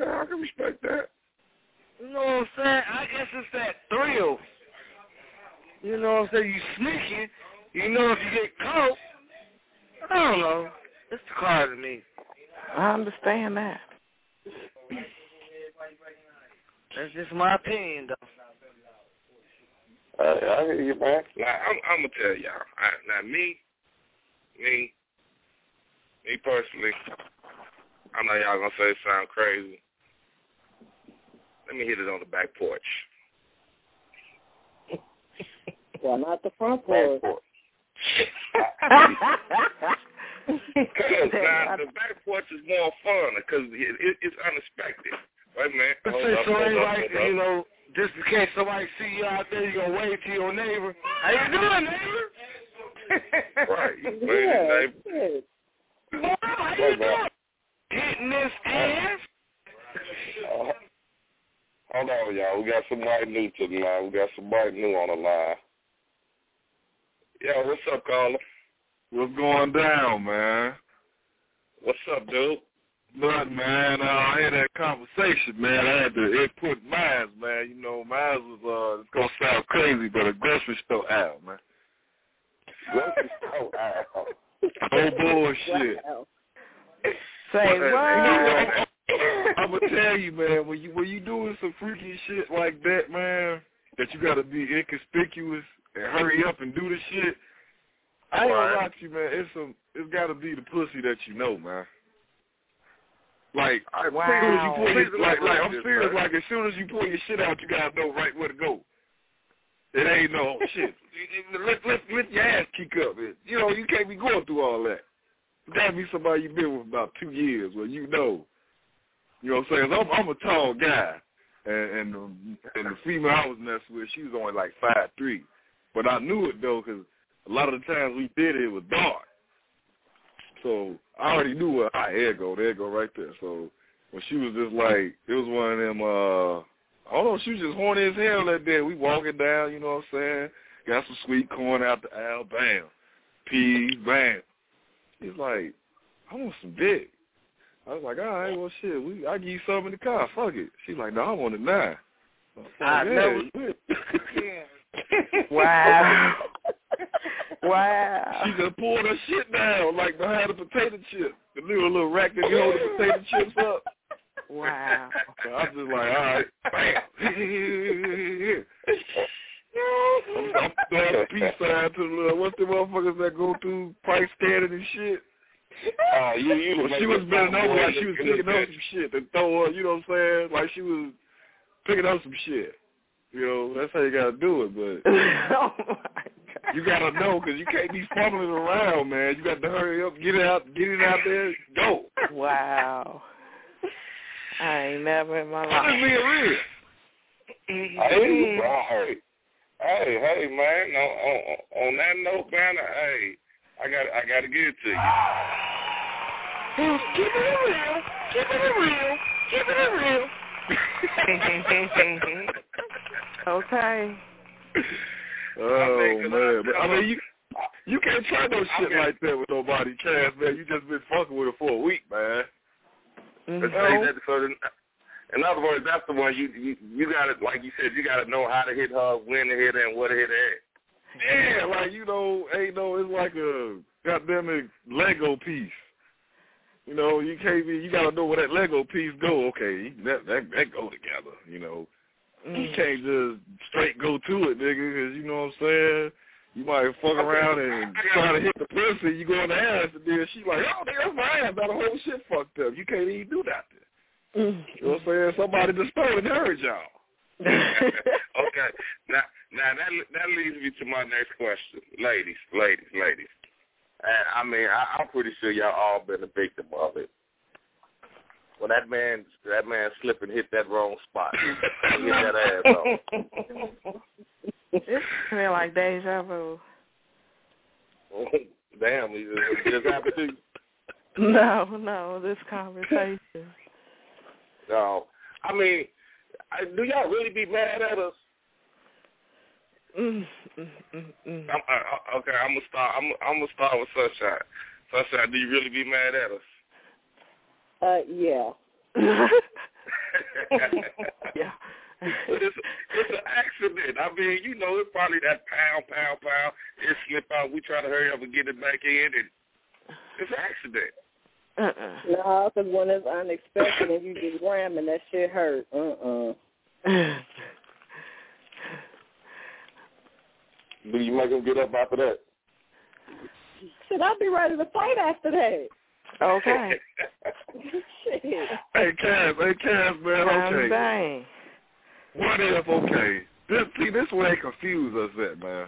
Okay, I can respect that. You know what I'm saying? I guess it's that thrill. You know what I'm saying? You sneaking. You know if you get caught. I don't know. It's the car to me. I understand that. That's just my opinion, though. I, I hear you, man. Now, I'm, I'm gonna tell y'all. I, now, me, me, me personally, I know y'all gonna say it sound crazy. Let me hit it on the back porch. part, not the front porch. Because now the back porch is more fun because it, it, it's unexpected. Wait a minute. But Hold say up, hold up, like, hold up. you know, just in case somebody see you out there, you gonna wave to your neighbor. How you doing, neighbor? Right. You Yeah, waiting, neighbor. shit. Well, how you doing? Hitting this ass? Uh, hold on, y'all. We got somebody new to the line. We got somebody new on the line. Yo, what's up, caller? What's going down, man? What's up, dude? Nothing, man. Uh, I had that conversation, man. I had to input mine, man. You know, mine was, uh, it's going to sound crazy, but a grocery store out, man. Grocery store out. No bullshit. Wow. Say But, what? I'm gonna tell you, man, when you when you doing some freaky shit like that, man, that you gotta be inconspicuous and hurry up and do the shit. I ain't gonna Right. lie to you, man. It's some. It's gotta be the pussy that you know, man. Like, I- as soon as you pull your, like, like, I'm serious. Like, as soon as you pull your shit out, you gotta know right where to go. It ain't no shit. Let let let your ass kick up. You know, you can't be going through all that. It gotta be somebody you've been with about two years, where you know. You know what I'm saying? I'm, I'm a tall guy, and and the, and the female I was messing with, she was only like five three, but I knew it though, 'cause a lot of the times we did it, it was dark. So I already knew what. I there it go, there go, right there. So when she was just like, it was one of them. uh I don't know, she was just horny as hell that day. We walking down, you know what I'm saying? Got some sweet corn out the aisle, bam, peas, bam. He's like, I want some dick. I was like, all right, well, shit, we I give you some in the car. Fuck it. She's like, no, I want it now. I was like, I yeah, never- yeah. Wow. wow. She just pulled her shit down like behind a potato chip. The little little rack that you hold the potato chips up. Wow. So I'm just like, all right, bam. I'm, I'm throwing a peace sign to the little, what's the motherfuckers that go through price scanning and shit? Oh, you, you Well, she was bending over like she was picking up some shit and throw her, you know what I'm saying? Like she was picking up some shit. You know, that's how you gotta do it, but oh my God. You gotta know because you can't be fumbling around, man. You got to hurry up, get it out, get it out there, go. Wow. I ain't never in my I'm just life. being real. Hey, bro, hey, hey, hey, man. On, on, on that note, man, hey, I got, I got to give it to you. Keep it real, keep it real, keep it real. okay. Oh I man, I- but I mean you you can't try no shit mean- like that with nobody, Cass, man. You just been fucking with her for a week, man. Let's Mhm. say that so then- in other words, that's the one you you, you got to like you said, you got to know how to hit her, when to hit her, and what to hit her at. Yeah, like you know, ain't no, it's like a goddamn Lego piece. You know, you can't be. You gotta know where that Lego piece go. Okay, that that that go together. You know, you Mm. can't just straight go to it, nigga, because you know what I'm saying. You might fuck around and try to hit the pussy. You go in the ass, and then she like, oh, nigga, that's my ass. Now the whole shit fucked up. You can't even do that. Mm. You know what I'm saying? Somebody just stole and heard y'all. Okay, now now that that leads me to my next question, ladies, ladies, ladies. And I mean, I, I'm pretty sure y'all all been a victim of it. When that man that man slip and hit that wrong spot, and hit that ass off. It's kind of like deja vu. Damn, it just, it just happened to you. No, no, this conversation. No, I mean, I, do y'all really be mad at us? Mm, mm, mm, mm. I'm, I, I- okay, I'm gonna start. I'm, I'm gonna start with Sunshine. Sunshine, do you really be mad at us? Uh, yeah. yeah. But it's it's an accident. I mean, you know, it's probably that pound, pound, pound. It slip out. We try to hurry up and get it back in, and it's an accident. Uh-uh. No, because when it's unexpected and you just ramming, that shit hurt. Uh-uh. Do you make them get up after that? Shit, I'll be ready to fight after that. okay. Hey, Cass, hey, Cass, man, okay. bang. What if, okay, this, see, this way they confuse us at, man.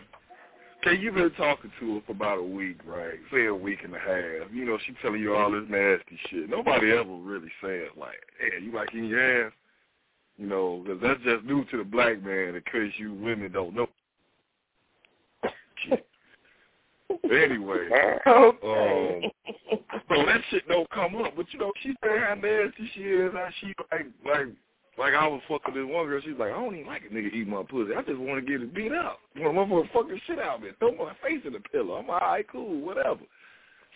Okay, you've been talking to her for about a week, right? Say a week and a half. You know, she telling you all this nasty shit. Nobody ever really says like, "Hey, you like in your ass?" You know, because that's just new to the black man. In case you women don't know. Shit. anyway, um, so that shit don't come up. But you know, she say how nasty she is. How she like like like I was fucking this one girl. She's like, I don't even like a nigga eat my pussy. I just want to get it beat up. Want to fucking shit out of it. Throw my face in the pillow. I'm like, all right, cool, whatever.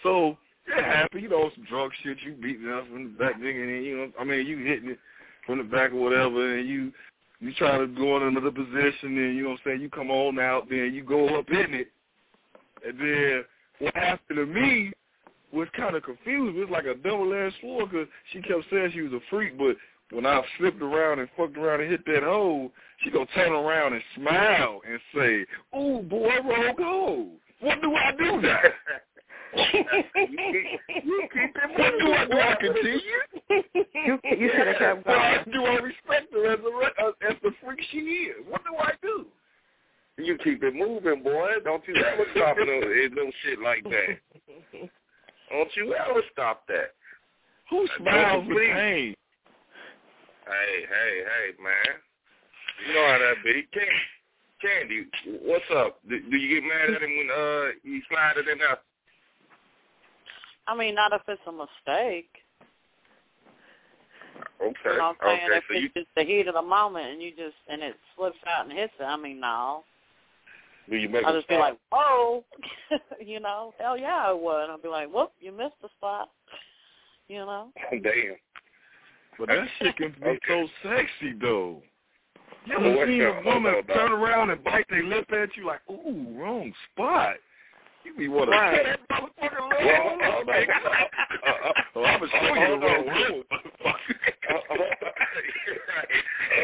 So yeah, happy. You know, some drug shit. You beating up from the back, nigga, and then, you know, I mean, you hitting it from the back or whatever, and you you try to go in another position, and you know what I'm saying. You come on out, then you go up in it, and then what happened to me was kind of confused. It was like a double-edged sword because she kept saying she was a freak, but when I flipped around and fucked around and hit that hole, she gonna turn around and smile and say, "Ooh, boy, roll gold. What do I do now?" you keep it. What do I do? I continue. You you should have kept going. Do I respect her as a as, as the freak she is? What do I do? You keep it moving, boy. Don't you ever stop no, no shit like that. Don't you ever stop that. Who smiles with pain? Hey, hey, hey, man. You know how that be. Candy, Candy, what's up? Do, do you get mad at him when uh he slide it in there? I mean, not if it's a mistake. Okay. You know what I'm saying? okay. if So it's you just the heat of the moment and you just and it slips out and hits it, I mean, no. Do you make I'll him just be like, whoa, you know, hell yeah, I would. I'll be like, whoop, you missed the spot, you know. Damn. But that shit can be Okay. so sexy though. You ever seen a woman turn around and bite their lip at you like, ooh, wrong spot? You be want to Right. that motherfucker lip Well, on hold on. nigga. Uh, uh, Oh, I'm gonna show you the hold on. wrong room. Uh, hold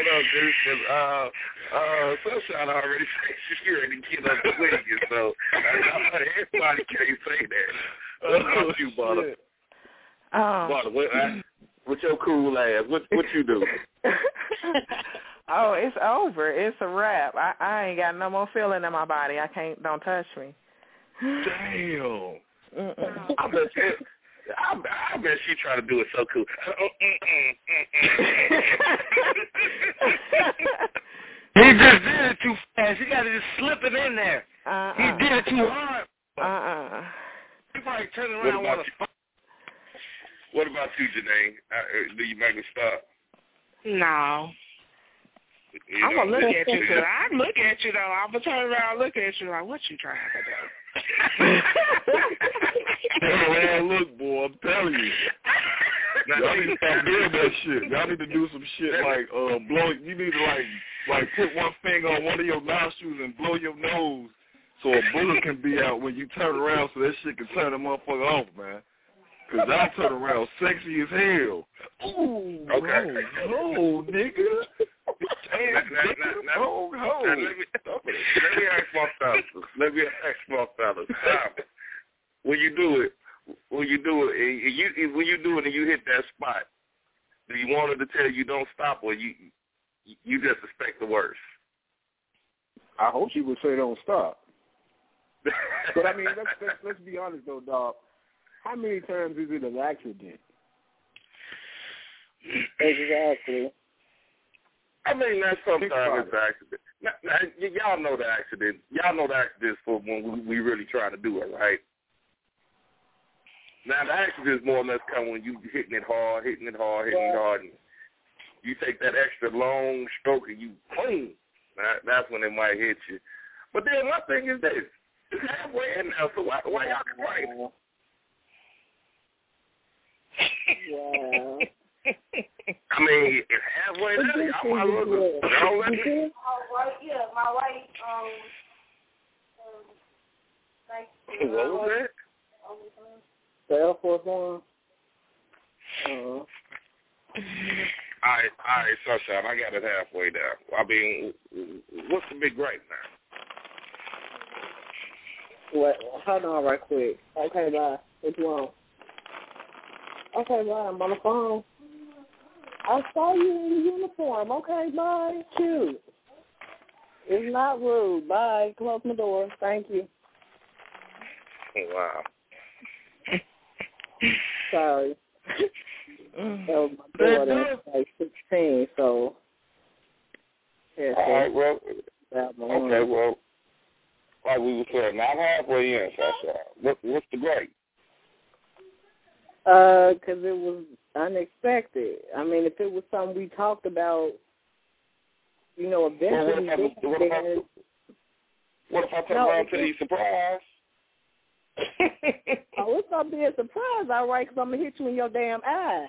on, dude. 'cause, uh, uh, Sunshine already said she ready to get up the wicked, so uh, everybody can't say that. What about you, Butter? shit. Um, Butter, what, uh, with your cool ass, what what you do? oh, it's over. It's a wrap. I, I ain't got no more feeling in my body. I can't. Don't touch me. Damn. Mm-mm. I bet she, I, I bet she trying to do it so cool. He just did it too fast. He got to just slip it in there. Uh-uh. He did it too hard. Uh-uh. He probably turned around and want to What about you, Janae? Uh, uh, do you make me stop? No. You I'm gonna look at you. you Cause I look at you though. I'm gonna turn around and look at you like, what you trying to Hey, man, look, boy, I'm telling you. Y'all need to stop doing that shit. Y'all need to do some shit like uh blow you need to like like put one finger on one of your nostrils and blow your nose so a bullet can be out when you turn around so that shit can turn the motherfucker off, man. Cause I turn around sexy as hell. Ooh, Okay. oh, nigga. Damn, Now- now- nigga. now- Oh, now, oh. let me let me ask my fellas. Let me ask my fellas. Stop. When you do it, when you do it, and you when you do it and you hit that spot, do you want her to tell you don't stop, or you you just expect the worst? I hope she would say don't stop. But I mean, let's let's, let's be honest though, dog. How many times is it an accident? Exactly. I mean, that's sometimes it's an accident. Now, now, y- y'all know the accident. Y'all know the accidents for when we, we really trying to do it, right? Now, the accidents more or less come when you hitting it hard, hitting it hard, hitting it hard, and you take that extra long stroke and you boom. That, that's when it might hit you. But then my thing is this: it's halfway in now, so why why y'all complaining? Wow. I mean, it's halfway there. Y'all might as well y'all let me. yeah, my wife, um, um, What was that? The Air Force One. Uh, All right, all right, sunshine. I got it halfway down. I mean, what's the big gripe now? wait, hold on right quick. Okay, bye. What's wrong? Okay, bye. I'm on the phone. I saw you in uniform. Okay, bye. Cute. It's not rude. Bye. Close my door. Thank you. wow. Sorry. Mm. That was my daughter, like 16, so. Yeah, All right, well, that one. okay, well, like we were saying, not I'm halfway in, Sasha. What, what's the grade? Uh, 'cause it was unexpected. I mean, if it was something we talked about, you know, eventually, Well, what if I- what if I- then- What if I turn No, around it's to you surprise? oh, it's gonna be a surprise, all right, 'cause I'm gonna hit you in your damn eye.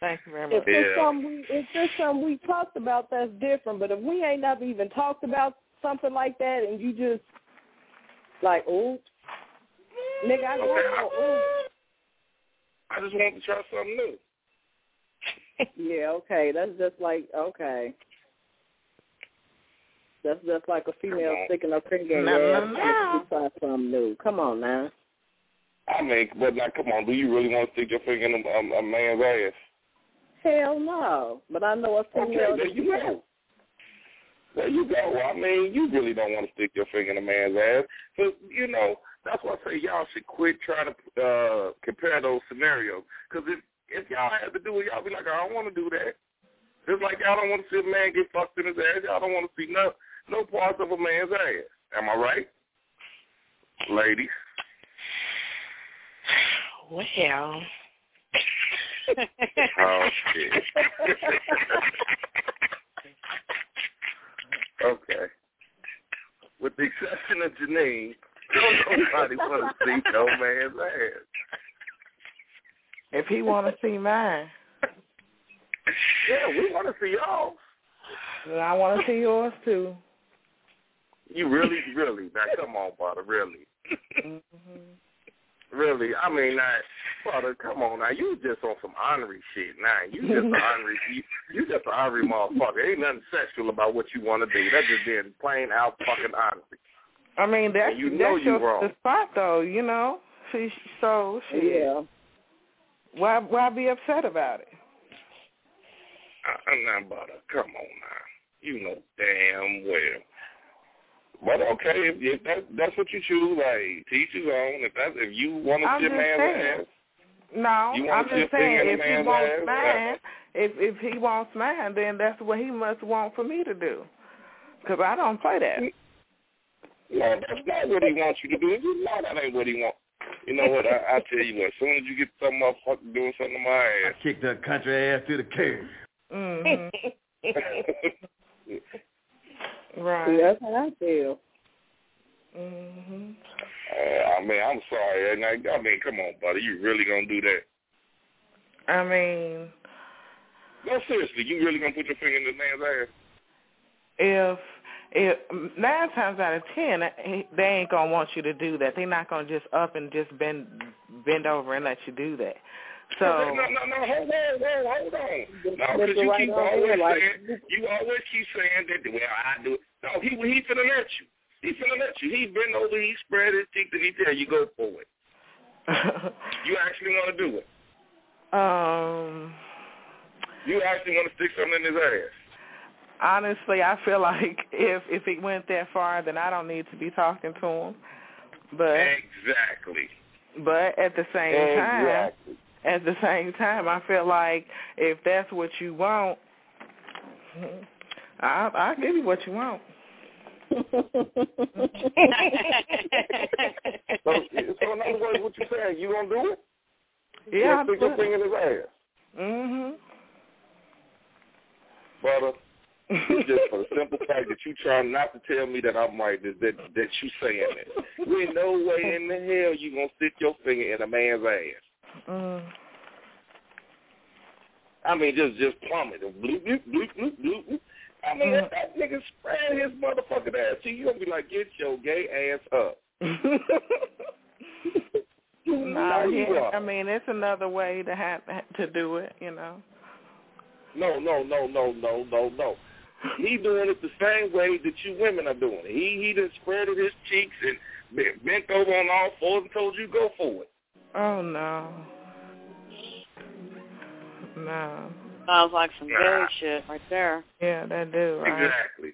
Thank you very much. If much. it's something we, if it's something we talked about, that's different. But if we ain't never even talked about something like that, and you just like, oh, nigga, I go, Okay. oh, oh. I just want to try something new. yeah, okay, that's just like, okay. That's just like a female sticking her finger in No, no, ass to try something new. Come on now. I mean, but now, come on, do you really want to stick your finger in a, a, a man's ass? Hell no. But I know a Okay, female. there you go. There you go. I mean, you really don't want to stick your finger in a man's ass. So, you know, that's why I say y'all should quit trying to uh, compare those scenarios. Because if, if y'all had to do it, y'all be like, I don't want to do that. Just like y'all don't want to see a man get fucked in his ass. Y'all don't want to see no, no parts of a man's ass. Am I right? Ladies. Well, Oh, shit. okay. With the exception of Janine, don't nobody want to see no man's ass. If he want to see mine, Yeah, we want to see y'all. then I want to see yours too. You really, really. Now, come on, brother, really. Mm-hmm. Really, I mean, now, brother, come on now. You just on some ornery shit now. You just an ornery, you, you just an ornery motherfucker. Ain't nothing sexual about what you want to do. That's just being plain out fucking ornery. I mean, that's And you know that's you your wrong. the spot though, you know. She so she Yeah. why why be upset about it? Uh, now, brother, come on now. You know damn well. But okay, if, if that, that's what you choose, like teach his own. If that's if you want to I'm see a just man's saying. ass, No, You I'm wanna see a just saying thing in a if he man's wants ass? mine, if if he wants mine, then that's what he must want for me to do. Because I don't play that. No, that's not what he wants you to do. You know that ain't what he wants. You know what? I, I tell you what. As soon as you get some motherfucker doing something to my ass, Kick that country ass to the curb. hmm See, Right. that's how I feel. Mhm. uh, I mean, I'm sorry. And I, I mean, come on, buddy. You really gonna do that? I mean, No, seriously. You really gonna put your finger in the man's ass? if if nine times out of ten, they ain't gonna want you to do that. They're not gonna just up and just bend bend over and let you do that. So no, no, no, no, hold on, hold, hold on. No, because you keep always saying, you always keep saying that, well, I do it. No, he he finna let you. He finna let you. He bend over, he spread his cheek, and he tell you go for it. You actually want to do it. um You actually want to stick something in his ass. Honestly, I feel like if if it went that far, then I don't need to be talking to him. But Exactly. but at the same time, at the same time, I feel like if that's what you want, I I'll give you what you want. So, so in other words, what you saying? You gonna do it? Yeah, You gonna stick your finger in his ass, Mhm. brother. It's just for the simple fact that you trying not to tell me that I'm right, that that, that you saying it. There's no way in the hell you gonna stick your finger in a man's ass. Mm. I mean, just just plummet. Bloop, bloop, bloop, bloop, bloop, bloop. I mean, if that nigga spread his motherfucking ass to you, gonna be like, get your gay ass up. No, yeah. I mean it's another way to have to do it, you know. No, no, no, no, no, no, no. He doing it the same way that you women are doing it. He he just spreaded his cheeks and bent, bent over on all fours and told you go for it. Oh no. No. Sounds like some gay Nah. shit right there. Yeah, that do, right? Exactly.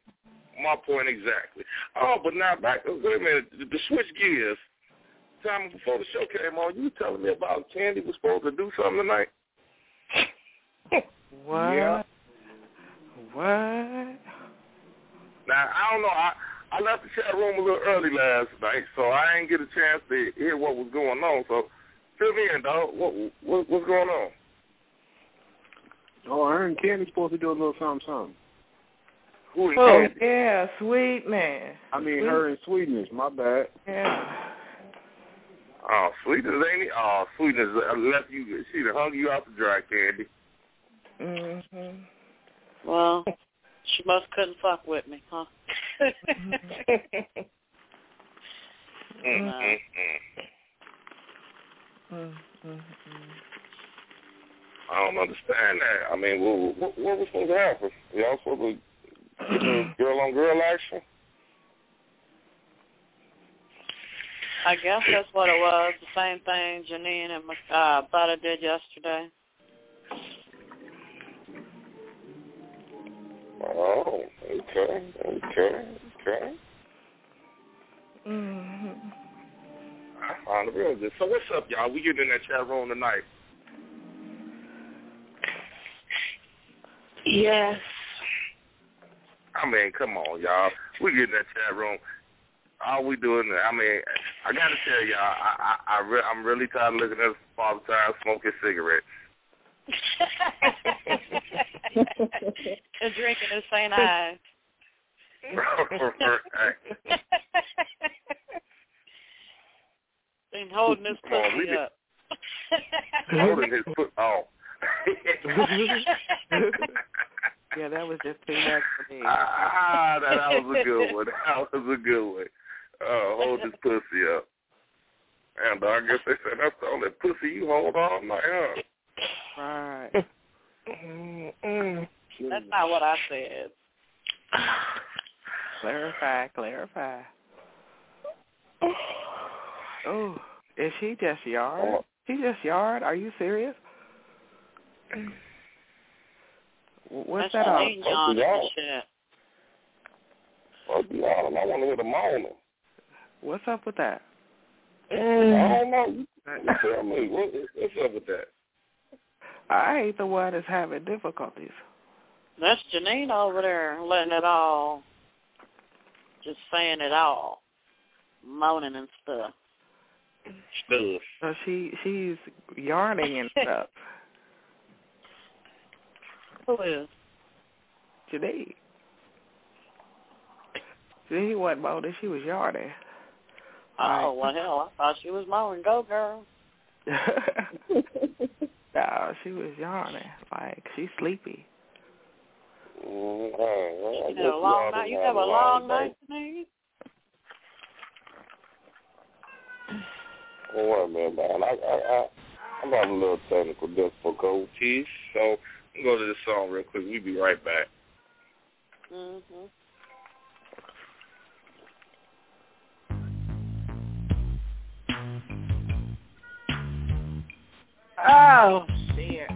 my point exactly. Oh, but now back. Wait a minute. To to switch gears. Time before the show came on, you were telling me about Candy was supposed to do something tonight. What? Yeah. What? Now I don't know. I I left the chat room a little early last night, so I didn't get a chance to hear what was going on. So fill me in, dog. What, what what's going on? Oh, her and Candy's supposed to do a little something, something. Who and Oh Candy? yeah, sweetness. I mean, her and Sweetness. My bad. Yeah. Oh, sweetness ain't it? Oh, sweetness uh, left you. She done hung you out to dry, Candy. Mhm. Well, she must couldn't fuck with me, huh? Mm-mm-mm. Mm-hmm. I don't understand that. I mean, what, what, what was supposed to happen? Y'all supposed to get the girl on girl action? I guess that's what it was. The same thing Janine and my uh, Butter did yesterday. Oh, okay, okay, okay. I found it real good. So what's up, y'all? We getting in that chat room tonight. Yes. I mean, come on, y'all. We get in that chat room. All we doing, I mean, I gotta tell y'all, I, I, I re- I'm really tired of looking at Father Time smoking cigarettes. and drinking his St. Ides. and holding his Come on, we pussy did- up. Holding his foot. Oh. Yeah, that was just too much for me. Ah, that, that was a good one. That was a good one. Uh, hold his pussy up. And I guess they said that's the only pussy you hold all night, huh? Right. Mm-hmm. That's not what I said. Clarify, clarify. Oh, is she just yard? She just yard? Are you serious? What's That's that all? Janine yawning and. Fuck you all. I want to hear the moaning. What's up with that? Mm. I don't know. You, you tell me. What, what's up with that? I ain't the one that's having difficulties. That's Janine over there letting it all, just saying it all, moaning and stuff. Stuff. So she she's yarning and stuff. Who is? Janine. Janine wasn't moaning, she was yarning. Oh, well, hell, I thought she was moaning. Go, girl. no, she was yawning. Like she's sleepy. Mm, well, I You had a long night. You had have a long long night, Janine? Don't worry about man. I, I, I, I'm having a little technical difficulties, so I'm go to this song real quick. We'll be right back. Mm-hmm. Oh shit.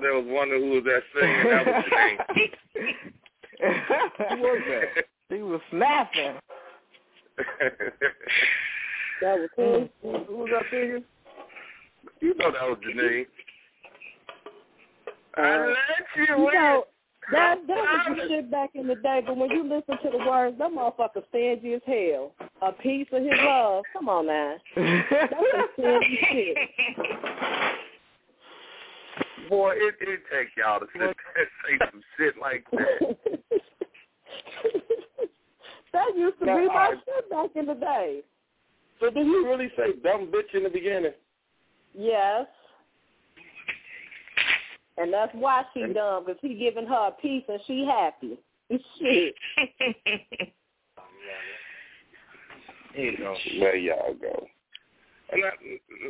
Hey, for that was wondering who was that singing, that was Who was that? He was snapping. That was cool. Who was that singing? you know that was Janine. I Uh, let you You know, that that was the shit back in the day, but when you listen to the words, that motherfucker stingy as hell. A piece of his love. Come on now. That's some stingy shit. Boy, it it take y'all to sit there and say some shit like that. that used to Now, be my I- shit back in the day. So did you really say dumb bitch in the beginning? Yes. And that's why she dumb, because he giving her a piece and she happy. Shit. There y'all go. And let,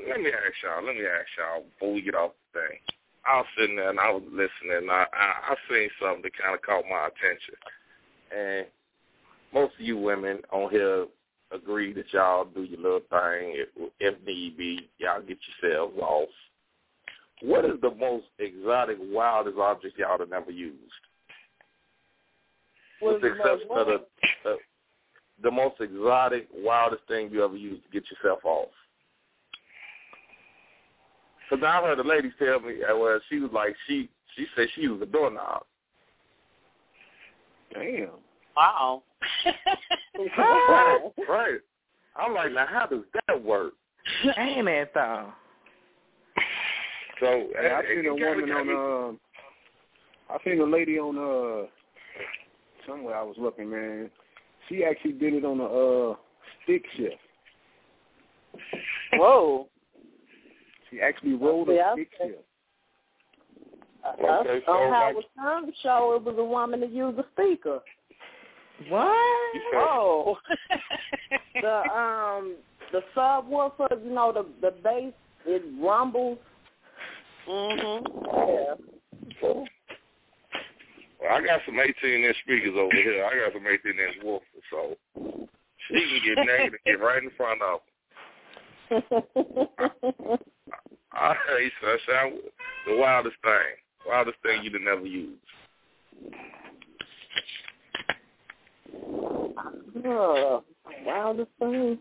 let me ask y'all, let me ask y'all before we get off the thing. I was sitting there and I was listening and I, I, I seen something that kind of caught my attention. And most of you women on here agree that y'all do your little thing. If, if need be, y'all get yourselves off. What is the most exotic, wildest object y'all have ever used? What's With the the most exception of the, uh, the most exotic, wildest thing you ever used to get yourself off. Because I heard the ladies tell me, uh, well, she was like, she she said she used a doorknob. Damn. Wow. right, right. I'm like, now how does that work? Ain't it though? So Yeah, I uh, seen a woman on me- um I seen a lady on uh somewhere I was looking, man. She actually did it on a uh stick shift. Whoa. She actually rolled a stick okay. shift. Okay, so on like- Howard Stern show, it was a woman that used a speaker. What? Oh. the um the subwoofer, you know, the the bass it rumbles. Mhm. Yeah. Well, I got some 18 inch speakers over here. I got some 18 inch woofers, so she can get naked and get right in front of. Them. All right, sunshine. The wildest thing, wildest thing you'd have never used. oh, wildest thing.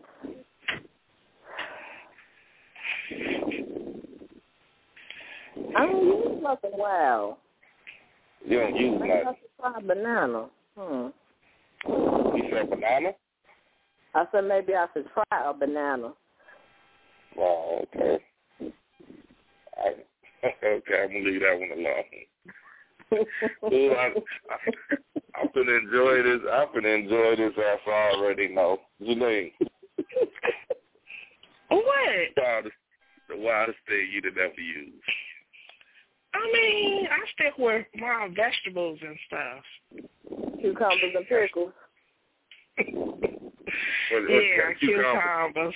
I don't use nothing wild. You don't use Maybe I nothing. should try banana. Hmm. You said banana? I said maybe I should try a banana. Oh, okay. I, okay, I'm gonna leave that one alone. Ooh, I, I, I'm gonna enjoy this. I'm gonna enjoy this as I already know. Janine, What? wildest, the wildest thing you'd have ever used. I mean, I stick with my vegetables and stuff. Cucumbers and pickles. What, what yeah, kind of cucumber?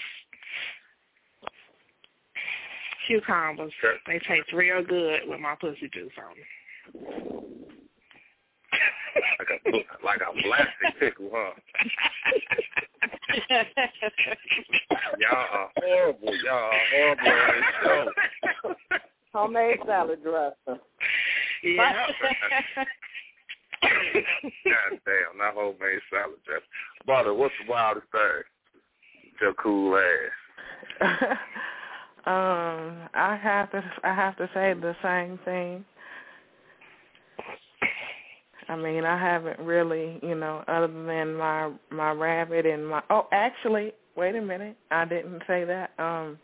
Cucumbers. Cucumbers. They taste real good with my pussy juice on them. Like a like a plastic pickle, huh? Y'all are horrible. Y'all are horrible on this show. Homemade salad dressing. Yeah. God damn, not homemade salad dressing. Brother, what's the wildest thing? Your cool ass. um, I have to I have to say the same thing. I mean, I haven't really, you know, other than my my rabbit and my oh, actually, wait a minute, I didn't say that. Um,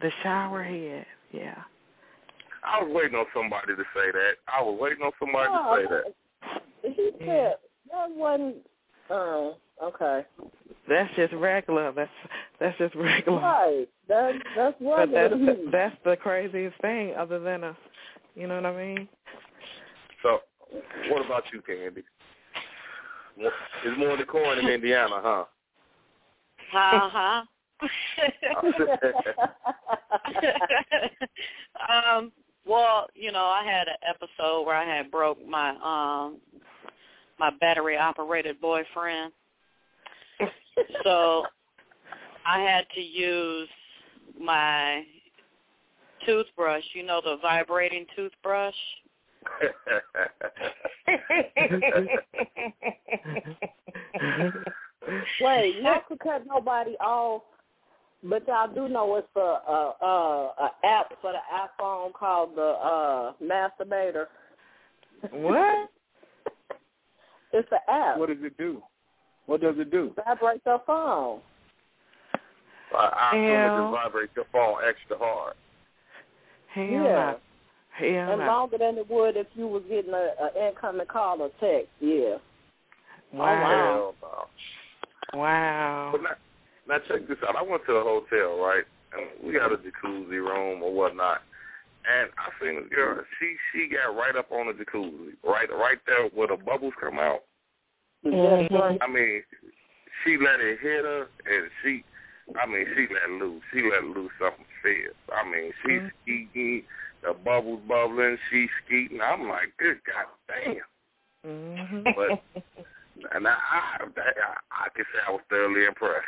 the shower head, yeah. I was waiting on somebody to say that. I was waiting on somebody Oh, to say that. He said that wasn't. Oh, okay. That's just regular. That's that's just regular. Right. That that's But regular that's to the, that's the craziest thing, other than a, you know what I mean? So, what about you, Candy? More- It's more decorum in Indiana, huh? Uh huh. um. Well, you know, I had an episode where I had broke my um my battery operated boyfriend. So I had to use my toothbrush, you know, the vibrating toothbrush. Wait, not to cut nobody off, but y'all do know it's a a, a, a app for the iPhone called the uh Masturbator. What? It's an app. What does it do? What does it do? Vibrate your phone. I, I assume it Hell. just vibrates your phone extra hard. Hell Yeah. no. Hell and no. longer than it would if you was getting a, a incoming call or text. Yeah. Oh, wow. Hell no. Wow. But now, now check this out. I went to a hotel, right? And we got a jacuzzi room or whatnot. And I seen this girl. She she got right up on the jacuzzi, right right there where the bubbles come out. Right. I mean, she let it hit her, and she, I mean, she let loose. She let loose something fierce. I mean, she's mm-hmm. skeeting, the bubbles bubbling, she's skeeting. I'm like, good goddamn. Mm-hmm. But and I, I, I, I can say I was thoroughly impressed.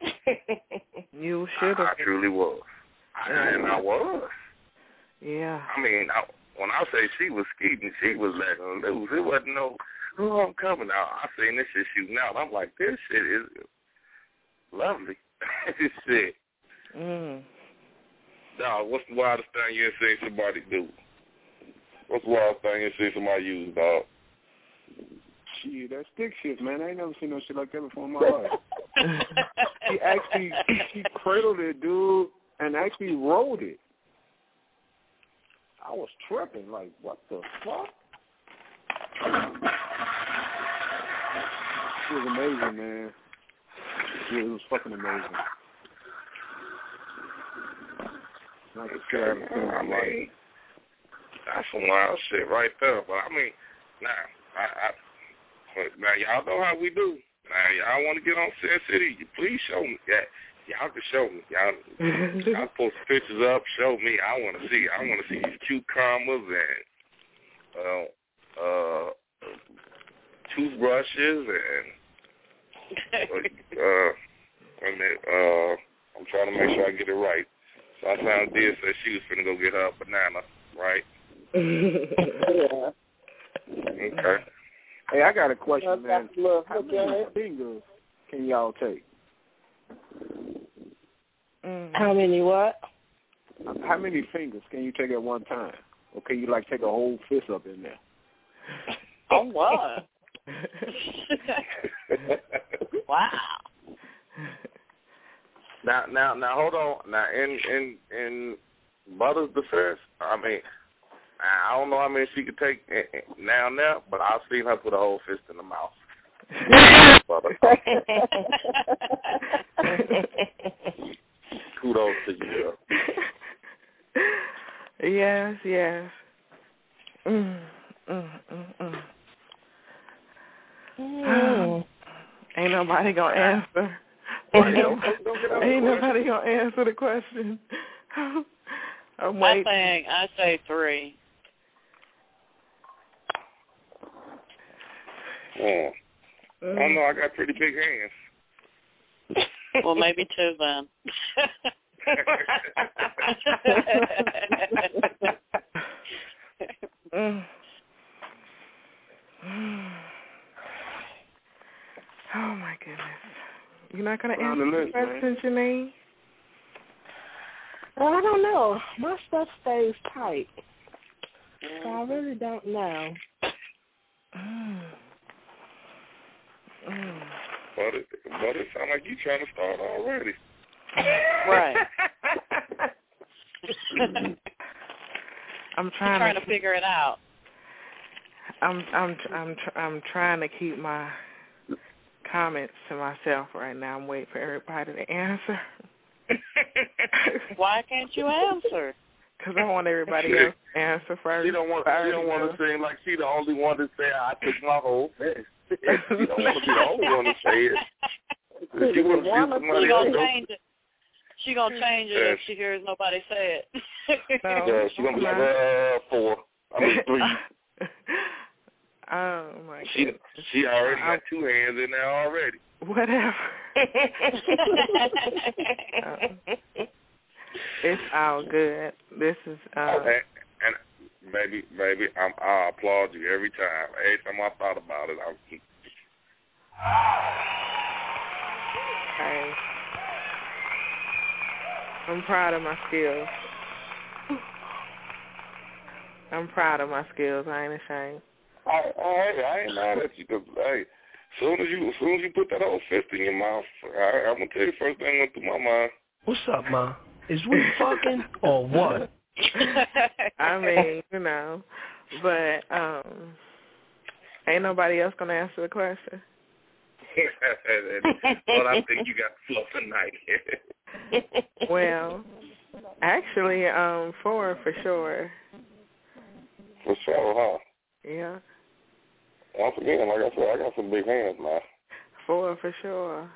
you should have. I truly was, I, and I mm-hmm. was. Yeah. I mean, I, when I say she was skeeting, she was letting loose. It wasn't no, oh, I'm coming out. I seen this shit shooting out. I'm like, this shit is lovely. this shit. Mm. Dog, what's the wildest thing you ever seen somebody do? What's the wildest thing you ever seen somebody use, dog? Shit, that stick shit, man. I ain't never seen no shit like that before in my life. she actually she cradled it, dude, and actually rolled it. I was tripping, like, what the fuck? It was amazing, man. It was fucking amazing. Like the haven't seen in my life. that's some wild shit right there. But I mean, now, I, I, now y'all know how we do. Now y'all want to get on Sin City? You please show me that. Y'all can show me. Y'all, y'all post pictures up. Show me. I want to see. I want to see these cucumbers and uh, uh, toothbrushes and uh, and it, uh, I'm trying to make sure I get it right. So I found did say she was finna go get her a banana, right? yeah. Okay. Hey, I got a question, man. That's a little How hook many fingers can y'all take? Mm. How many what? How many fingers can you take at one time? Or can you like take a whole fist up in there? Oh what? wow. Now, now, now, hold on. Now, in in in Mother's defense, I mean, I don't know how many she could take now, now, but I've seen her put a whole fist in the mouth. Kudos to you. yes, yes. Mm, mm, mm, mm. Mm. Ain't nobody gonna answer. Ain't nobody gonna answer the question. I'm I think I say three. Mm. I know. I got pretty big hands. Well, maybe two then. Mm. Oh my goodness. You're not gonna On the answer the list, man. question, Janine? Well, I don't know. My stuff stays tight. So I really don't know. Mm. Mm. But it, but it sounds like you trying to start already. right. I'm I'm trying, trying to figure it out. I'm I'm I'm tr- I'm trying to keep my comments to myself right now. I'm waiting for everybody to answer. Why can't you answer? Because I want everybody else to answer first. She don't want. She don't want to seem like she the only one to say I took my whole face. she don't want to be the only one to say it. She want to see somebody else. gonna go- change it. She gonna change it if she hears nobody say it. Yeah, she gonna be like uh, four. I mean three. Oh my She god. she already got two hands in there already. Whatever. It's all good. This is uh and, and baby, baby, I'm, I applaud you every time. Every time I thought about it, I'm. hey. I'm proud of my skills. I'm proud of my skills. I ain't ashamed. I, I, I ain't mad at you 'cause hey, soon as you, as soon as you put that whole fist in your mouth, I, I'm gonna tell you the first thing went through my mind. What's up, ma? Is we fucking or what? I mean, you know, but um ain't nobody else gonna answer the question. well, I think you got fluff tonight. Well, actually, um, four for sure. For sure, huh? Yeah, Once again, like I said, I got some big hands, man. four for sure.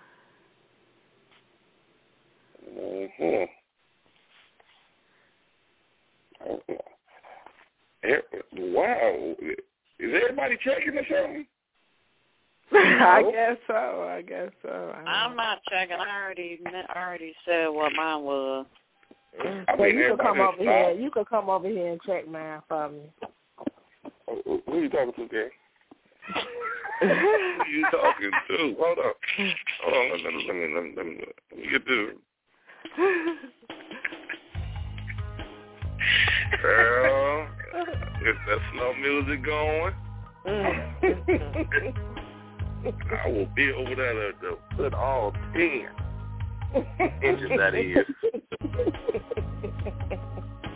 Mm-hmm. Wow. Is everybody checking or something? I guess so. I guess so. I I'm not checking. I already I already said what mine was. I Well, you could come everybody over here. You could come over here and check mine for me. Who who you talking to, Gary? Who you talking to? Hold on. Hold on. Let me, let me, let me, let me, let me get this. Girl, is that slow music going? I will be over there to, to put all ten inches that is.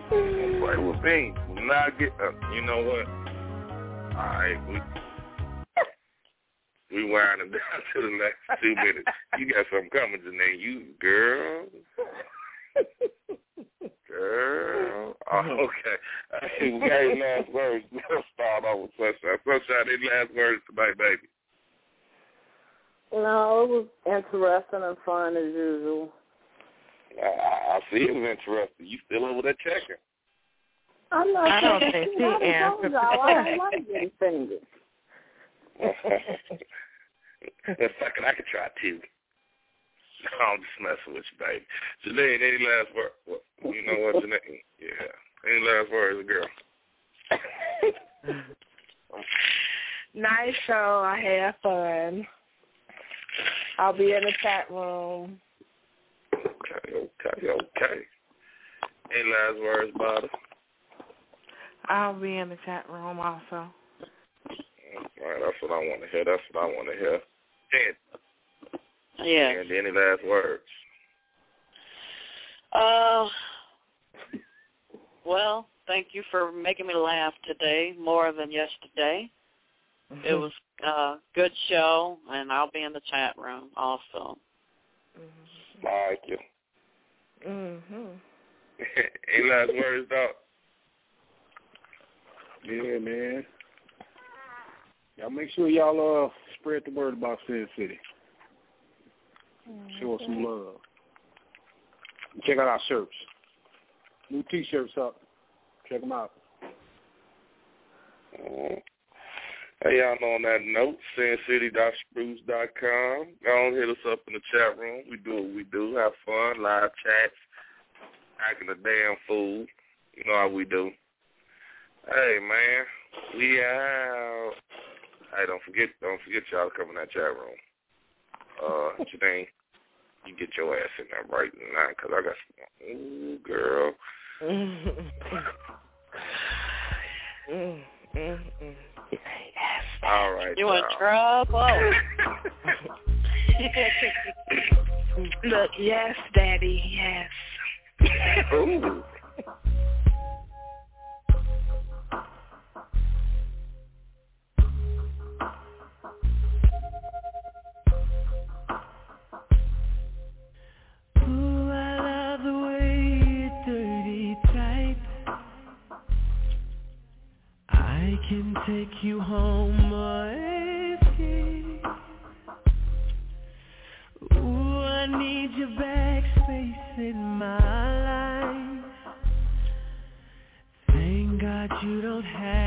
Play with me. Not get. Uh, you know what? All right, we we winding down to the next two minutes. You got something coming, Janae. You girl. Girl. Oh, uh-huh. okay. Hey, we got any last words. Let's start off with Sunshine. Sunshine, any last words tonight, baby? No, it was interesting and fun as usual. I, I I see it was interesting. You still over there checking? I'm not I don't checking. think she I done told answered I don't like getting fingers. In fact, I could try too. I'm just messing with you, baby. Janae, any last word? Well, you know what, Janae? Yeah. Any last words, girl? Nice show. I had fun. I'll be in the chat room. Okay, okay, okay. Any last words, Bobby? I'll be in the chat room also. All right, that's what I want to hear. That's what I want to hear. And, Yeah. and any last words? Uh, well, thank you for making me laugh today more than yesterday. It was a good show, and I'll be in the chat room also. Like you. Mhm. any last words, dog? Yeah, man. Y'all make sure y'all uh spread the word about Sin City. Show us some love. And check out our shirts. New T-shirts up. Check them out. Mhm. Hey, y'all know on that note, sincity.spruce.com. Go on, hit us up in the chat room. We do what we do. Have fun, live chats, acting a damn fool. You know how we do. Hey, man, we out. Hey, don't forget, don't forget y'all to come in that chat room. Uh, Janine, you get your ass in there right now, cause I got some. Ooh, girl. Mm, mm, mm. All right, You in y'all. trouble? Look, yes, Daddy, yes. Ooh. we can take you home again. Ooh, I need your backspace in my life. Thank God you don't have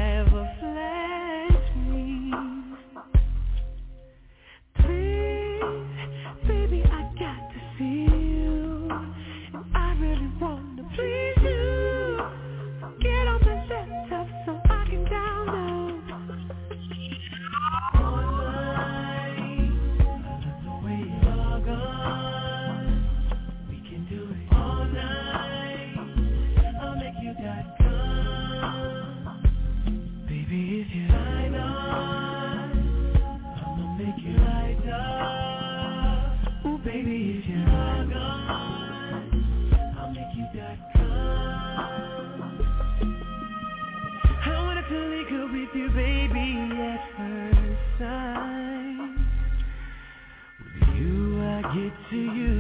baby, if you're gone, I'll make you dot com. I to link up with you, baby, at first sight. With you, I get to use